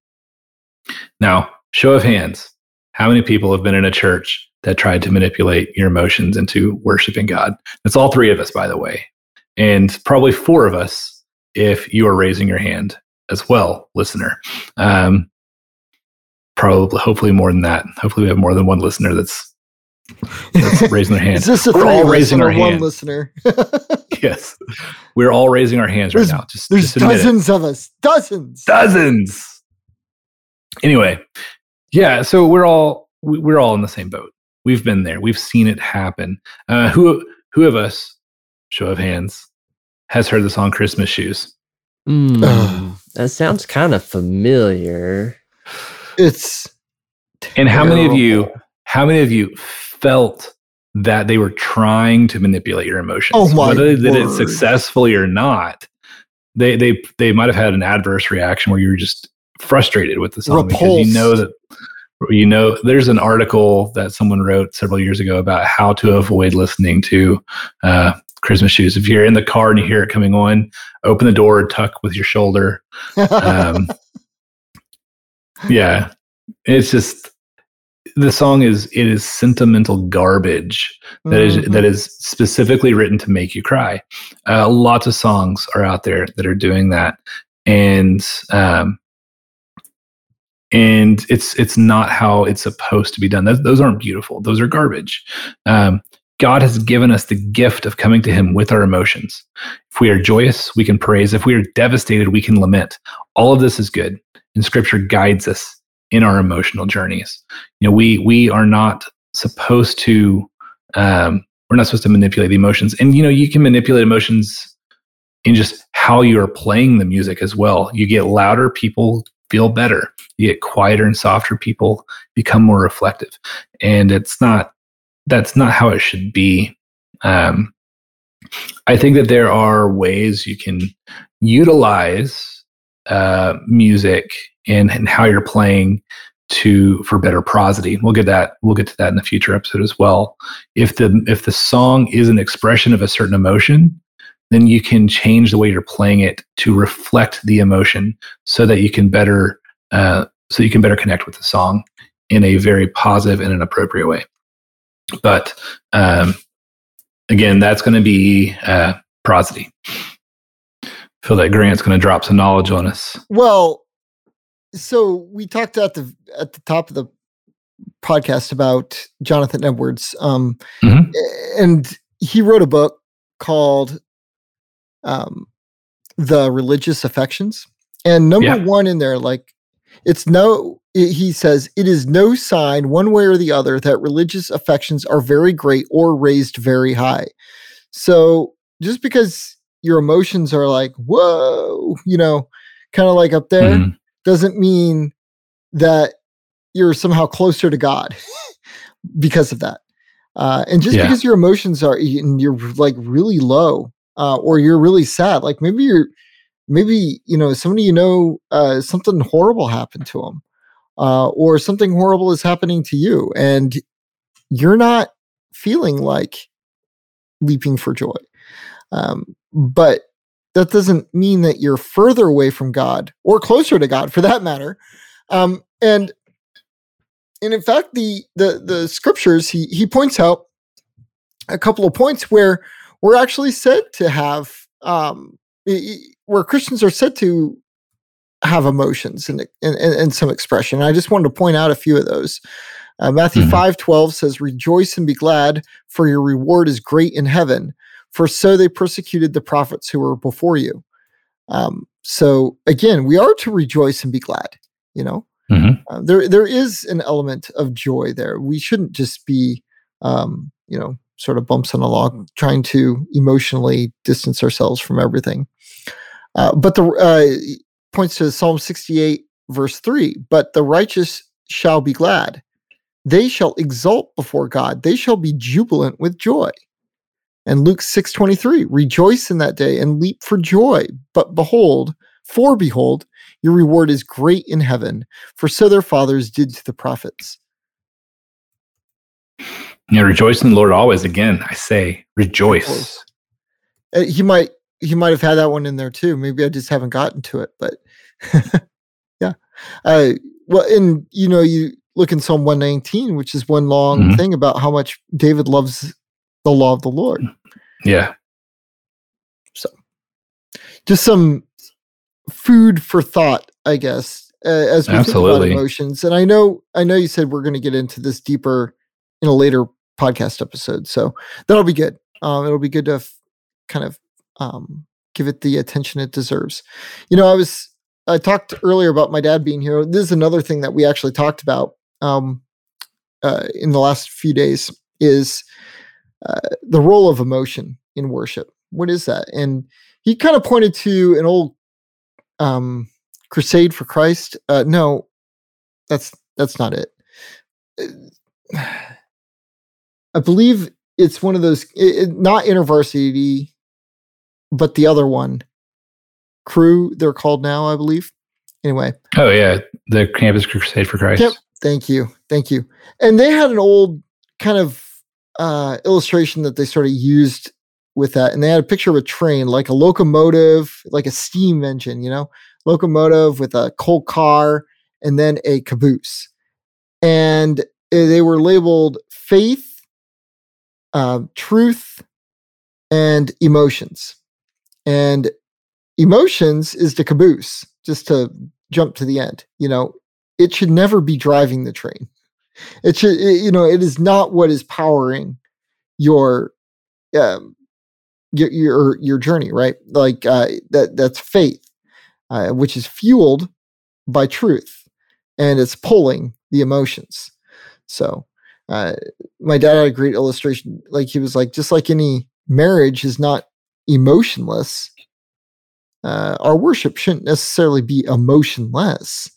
Now, show of hands, how many people have been in a church that tried to manipulate your emotions into worshiping God? That's all three of us, by the way, and probably four of us if you are raising your hand as well, listener. Um, probably, hopefully, more than that. Hopefully, we have more than one listener that's that's [LAUGHS] raising their hand. Is this a We're all raising our one listener? [LAUGHS] yes, we're all raising our hands right now. Just, There's just admit it. dozens of us. Dozens. dozens. Anyway, yeah. So we're all we- we're all in the same boat. We've been there. We've seen it happen. Uh, who who of us, show of hands, has heard the song "Christmas Shoes"? Mm, that sounds kind of familiar. It's And how many of you? How many of you felt that they were trying to manipulate your emotions? Oh, my Whether they did it successfully or not, they they they might have had an adverse reaction where you were just frustrated with the song because you know that you know there's an article that someone wrote several years ago about how to avoid listening to uh, Christmas shoes. If you're in the car and you hear it coming on, open the door, tuck with your shoulder. Um, yeah, it's just the song is it is sentimental garbage that is Mhm. that is specifically written to make you cry. Uh, lots of songs are out there that are doing that, and um, and it's it's not how it's supposed to be done. Those, those aren't beautiful. Those are garbage. Um, God has given us the gift of coming to Him with our emotions. If we are joyous, we can praise. If we are devastated, we can lament. All of this is good, and Scripture guides us in our emotional journeys. You know, we we are not supposed to um, we're not supposed to manipulate the emotions, and you know, you can manipulate emotions in just how you are playing the music as well. You get louder, people feel better. You get quieter and softer, people become more reflective, and it's not that's not how it should be. Um, I think that there are ways you can utilize uh, music and, and how you're playing to for better prosody. We'll get that. We'll get to that in a future episode as well. If the if the song is an expression of a certain emotion, then you can change the way you're playing it to reflect the emotion, so that you can better uh, so you can better connect with the song in a very positive and an appropriate way. But um, again, that's going to be uh, prosody. feel that Grant's going to drop some knowledge on us. Well, so we talked at the at the top of the podcast about Jonathan Edwards, um, Mhm. and he wrote a book called um, "The Religious Affections," and number Yeah. one in there, like it's no. He says it is no sign one way or the other that religious affections are very great or raised very high. So just because your emotions are like whoa, you know, kind of like up there Mhm. doesn't mean that you're somehow closer to God [LAUGHS] because of that. Uh, and just Yeah. because your emotions are and you're like really low, uh, or you're really sad, like maybe you're maybe you know somebody you know uh, something horrible happened to them, uh, or something horrible is happening to you, and you're not feeling like leaping for joy. Um, but that doesn't mean that you're further away from God or closer to God for that matter. Um, and and in fact, the the the scriptures he he points out a couple of points where we're actually said to have um, where Christians are said to have emotions and, and, and, and some expression. I just wanted to point out a few of those. Uh, Matthew Mhm. five twelve says, "Rejoice and be glad, for your reward is great in heaven. For so they persecuted the prophets who were before you." Um, so again, we are to rejoice and be glad. You know, Mhm. uh, there there is an element of joy there. We shouldn't just be, um, you know, sort of bumps on a log, trying to emotionally distance ourselves from everything. Uh, but the uh, points to Psalm sixty eight verse three. But the righteous shall be glad; they shall exult before God; they shall be jubilant with joy. And Luke six twenty three: Rejoice in that day and leap for joy. But behold, for behold, your reward is great in heaven, for so their fathers did to the prophets. Yeah, rejoice in the Lord always. Again, I say, rejoice. He might he might have had that one in there too. Maybe I just haven't gotten to it, but [LAUGHS] yeah. Uh, well, and you know, you look in Psalm one nineteen, which is one long Mhm. thing about how much David loves the law of the Lord. Yeah, So Just some food for thought, I guess, uh, as we Absolutely. think about emotions. And I know, I know you said we're going to get into this deeper in a later podcast episode, so that'll be good. Um, it'll be good to f- kind of um, give it the attention it deserves. You know, I was I talked earlier about my dad being here. This is another thing that we actually talked about um, uh, in the last few days is uh, the role of emotion in worship. What is that? And he kind of pointed to an old um, crusade for Christ. Uh, no, that's that's not it. [SIGHS] I believe it's one of those, it, it- not InterVarsity, but the other one, Cru. They're called now, I believe. Anyway, Oh yeah, the Campus Crusade for Christ. Yep. Thank you. Thank you. And they had an old kind of uh, illustration that they sort of used with that. And they had a picture of a train, like a locomotive, like a steam engine, you know, locomotive with a coal car and then a caboose. And they were labeled faith, uh, truth, and emotions. And emotions is the caboose, just to jump to the end. You know, it should never be driving the train. It should, it- you know, it is not what is powering your, um, your your your journey, right? Like uh, that that's faith, uh, which is fueled by truth, and it's pulling the emotions. So, uh, my dad had a great illustration. Like he was like, just like any marriage is not emotionless. Uh, our worship shouldn't necessarily be emotionless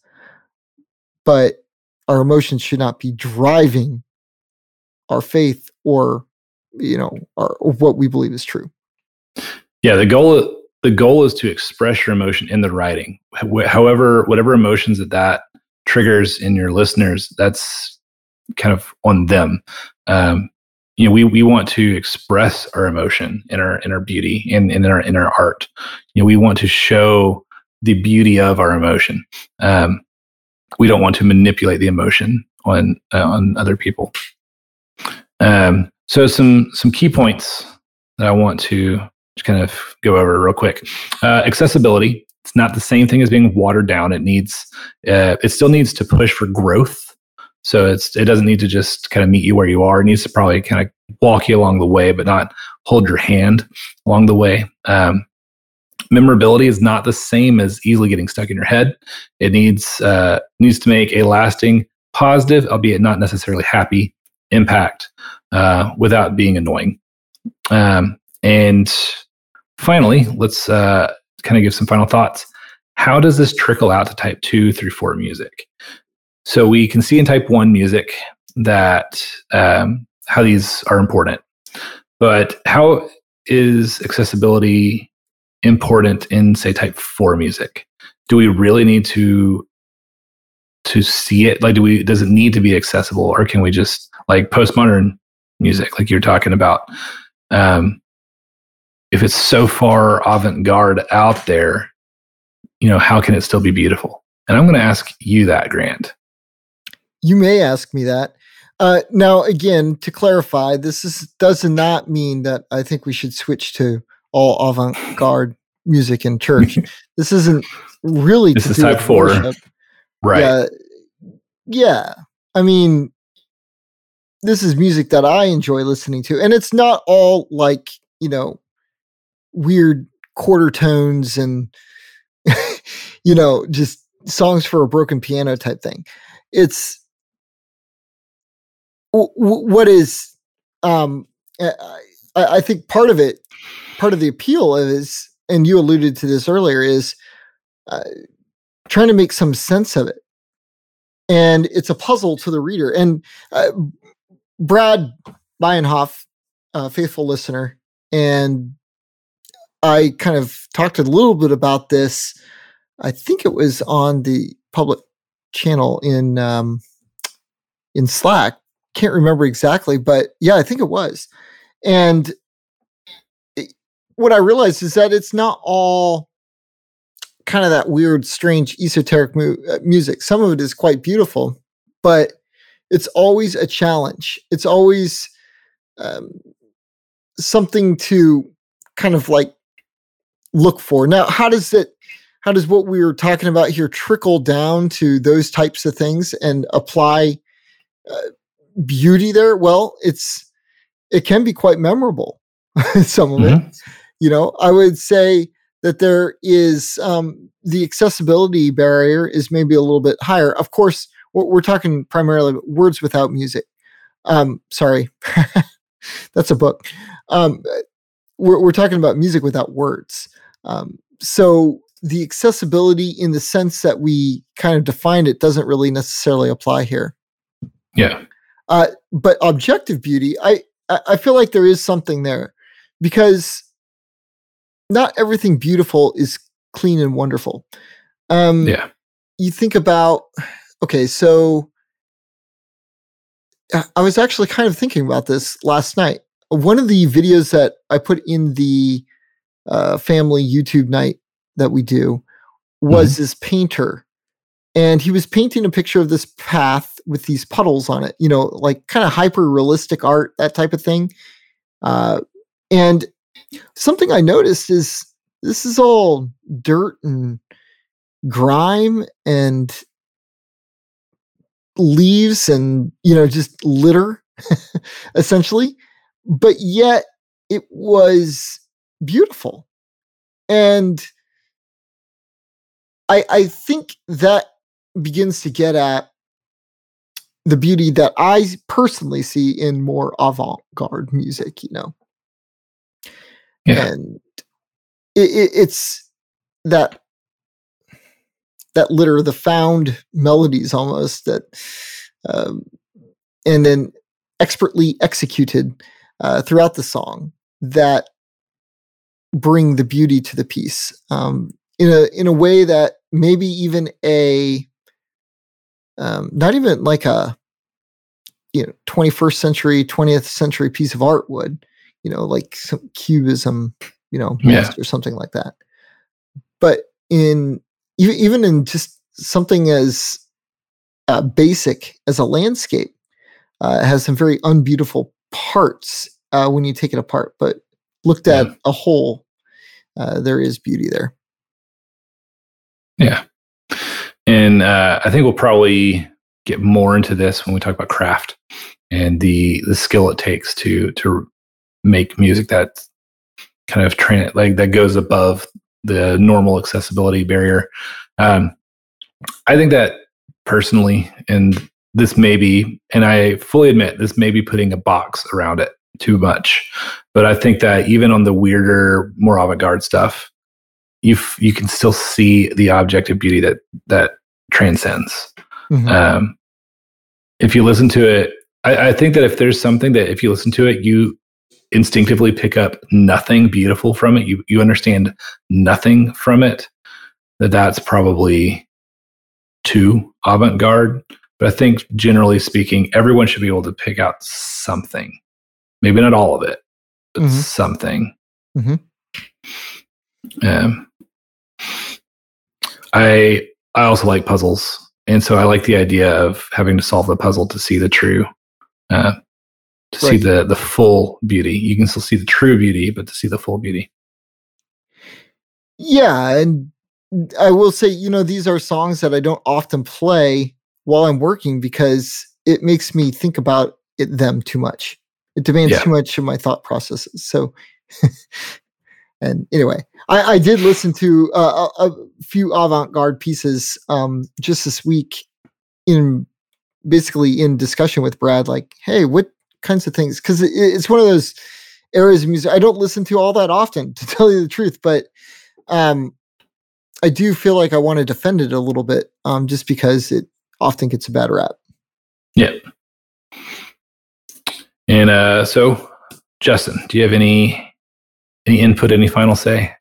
but our emotions should not be driving our faith or you know our, or what we believe is true Yeah, the goal the goal is to express your emotion in the writing. However, whatever emotions that that triggers in your listeners, that's kind of on them. Um, you know, we we want to express our emotion in our in our beauty and in, our in our art. You know, we want to show the beauty of our emotion. Um, we don't want to manipulate the emotion on uh, on other people. Um, so some some key points that I want to just kind of go over real quick. Uh, accessibility. It's not the same thing as being watered down. It needs uh, it still needs to push for growth. So it's it doesn't need to just kind of meet you where you are. It needs to probably kind of walk you along the way, but not hold your hand along the way. Um, memorability is not the same as easily getting stuck in your head. It needs uh, needs to make a lasting, positive, albeit not necessarily happy, impact uh, without being annoying. Um, and finally, let's uh, kind of give some final thoughts. How does this trickle out to type two through four music? So we can see in type one music that um, how these are important, but how is accessibility important in say type four music? Do we really need to to see it? Like, do we does it need to be accessible, or can we just like postmodern music, like you're talking about? Um, if it's so far avant-garde out there, you know, how can it still be beautiful? And I'm going to ask you that, Grant. You may ask me that. Uh, now, again, to clarify, this is does not mean that I think we should switch to all avant-garde music in church. [LAUGHS] this isn't really This to is type four. worship. Right. Yeah, yeah. I mean, this is music that I enjoy listening to, and it's not all like you know weird quarter tones and [LAUGHS] you know just songs for a broken piano type thing. It's what is um I, I think part of it part of the appeal is and you alluded to this earlier is uh, trying to make some sense of it. And it's a puzzle to the reader. And uh, brad Meinhof, a faithful listener and i kind of talked a little bit about this i think it was on the public channel in um, in slack can't remember exactly but yeah i think it was. And it- what i realized is that it's not all kind of that weird strange esoteric mu- uh, music. Some of it is quite beautiful but it's always a challenge. It's always um, something to kind of like look for. Now how does it how does what we were talking about here trickle down to those types of things and apply uh, beauty there well it's it can be quite memorable [LAUGHS] some of it. You know i would say that there is um, the accessibility barrier is maybe a little bit higher. Of course we're, we're talking primarily words without music. Um, sorry. [LAUGHS] That's a book. Um, we're, we're talking about music without words. Um, so the accessibility in the sense that we kind of defined it doesn't really necessarily apply here. Yeah. Uh, but objective beauty, I, I feel like there is something there because not everything beautiful is clean and wonderful. Um, Yeah. You think about okay, so I- I was actually kind of thinking about this last night. One of the videos that I put in the uh, family YouTube night that we do was this painter and he was painting a picture of this path with these puddles on it you know like kind of hyper realistic art that type of thing. Uh, and something i noticed is this is all dirt and grime and leaves and you know just litter [LAUGHS] essentially. But yet it was beautiful. And I, I think that begins to get at the beauty that I personally see in more avant-garde music, you know. Yeah. And it, it, it's that that litter, the found melodies almost that, um, and then expertly executed uh, throughout the song that bring the beauty to the piece um, in a in a way that maybe even a um, not even like a you know 21st century 20th century piece of art would you know like some cubism you know Yeah. or something like that but in even even in just something as uh, basic as a landscape uh, it has some very unbeautiful parts uh, when you take it apart but looked at Yeah. a whole uh, there is beauty there Yeah. And uh, I think we'll probably get more into this when we talk about craft and the the skill it takes to to make music that kind of train like that goes above the normal accessibility barrier. Um, I think that personally, and this may be, and I fully admit this may be putting a box around it too much, but I think that even on the weirder, more avant-garde stuff, you you can still see the objective beauty that that transcends. Mhm. Um, if you listen to it, I, I think that if there's something that if you listen to it, you instinctively pick up nothing beautiful from it. You you understand nothing from it. That that's probably too avant-garde. But I think generally speaking, everyone should be able to pick out something. Maybe not all of it, but Mhm. something. Mhm. Um, I I also like puzzles, and so I like the idea of having to solve the puzzle to see the true, uh, to see the the full beauty. You can still see the true beauty, but to see the full beauty. Yeah, and I will say, you know, these are songs that I don't often play while I'm working because it makes me think about it, them too much. It demands Yeah. too much of my thought processes. So, [LAUGHS] and anyway, I, I did listen to uh, a, a few avant-garde pieces um, just this week in basically in discussion with Brad. Like, hey, what kinds of things? Because it, it's one of those areas of music I don't listen to all that often, [LAUGHS] to tell you the truth, but um, I do feel like I want to defend it a little bit, um, just because it often gets a bad rap. Yeah. And uh, so, Justin, do you have any any input? Any final say?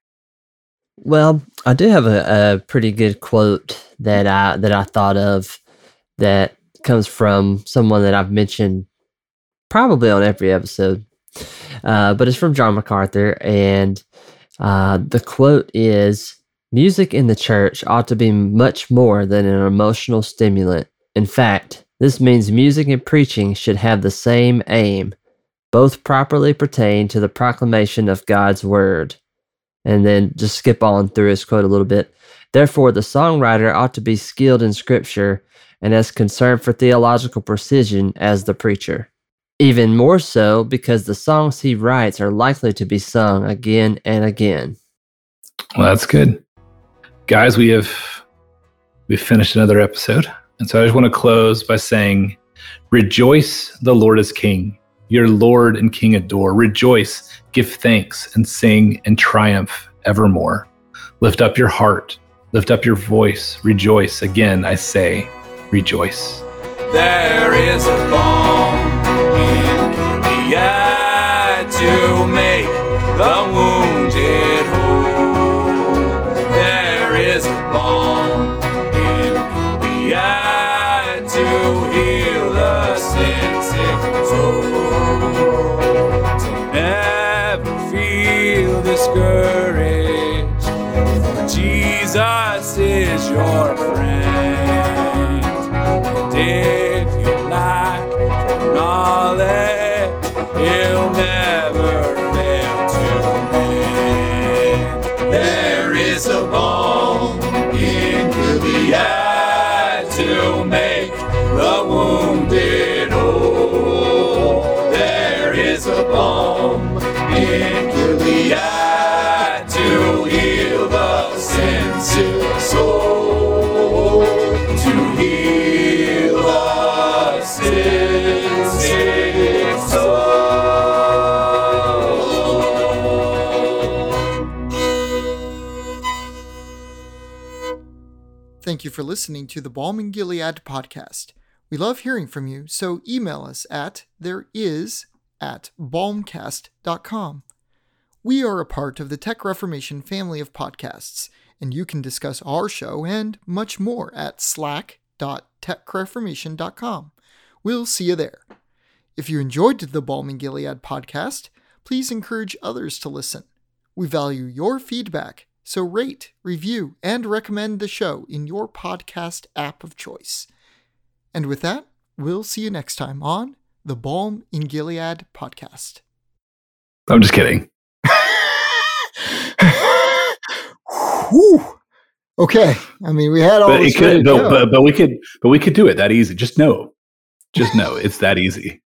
Well, I do have a, a pretty good quote that I that I thought of that comes from someone that I've mentioned probably on every episode, uh, but it's from John MacArthur, and uh, the quote is: "Music in the church ought to be much more than an emotional stimulant. In fact, this means music and preaching should have the same aim." Both properly pertain to the proclamation of God's word and then just skip on through his quote a little bit. Therefore, the songwriter ought to be skilled in scripture and as concerned for theological precision as the preacher. Even more so because the songs he writes are likely to be sung again and again. Well, that's good, guys. We have we've finished another episode, and so I just want to close by saying, "Rejoice! The Lord is King. Your Lord and King adore. Rejoice! Give thanks and sing and triumph evermore. Lift up your heart. Lift up your voice. Rejoice! Again, I say, rejoice." There is a balm in Gilead to make the wounded Thank you for listening to the Balm Gilead podcast. We love hearing from you, so email us at there is at balmcast.com we are a part of the Tech Reformation family of podcasts, and you can discuss our show and much more at slack.techreformation.com. We'll see you there. If you enjoyed the Balm Gilead podcast, please encourage others to listen. We value your feedback, so rate, review, and recommend the show in your podcast app of choice. And with that, we'll see you next time on the Balm in Gilead podcast. I'm just kidding. [LAUGHS] Okay, I mean we had all But this it ready could, but, but, but we could, but we could do it that easy. Just know, just know it's that easy.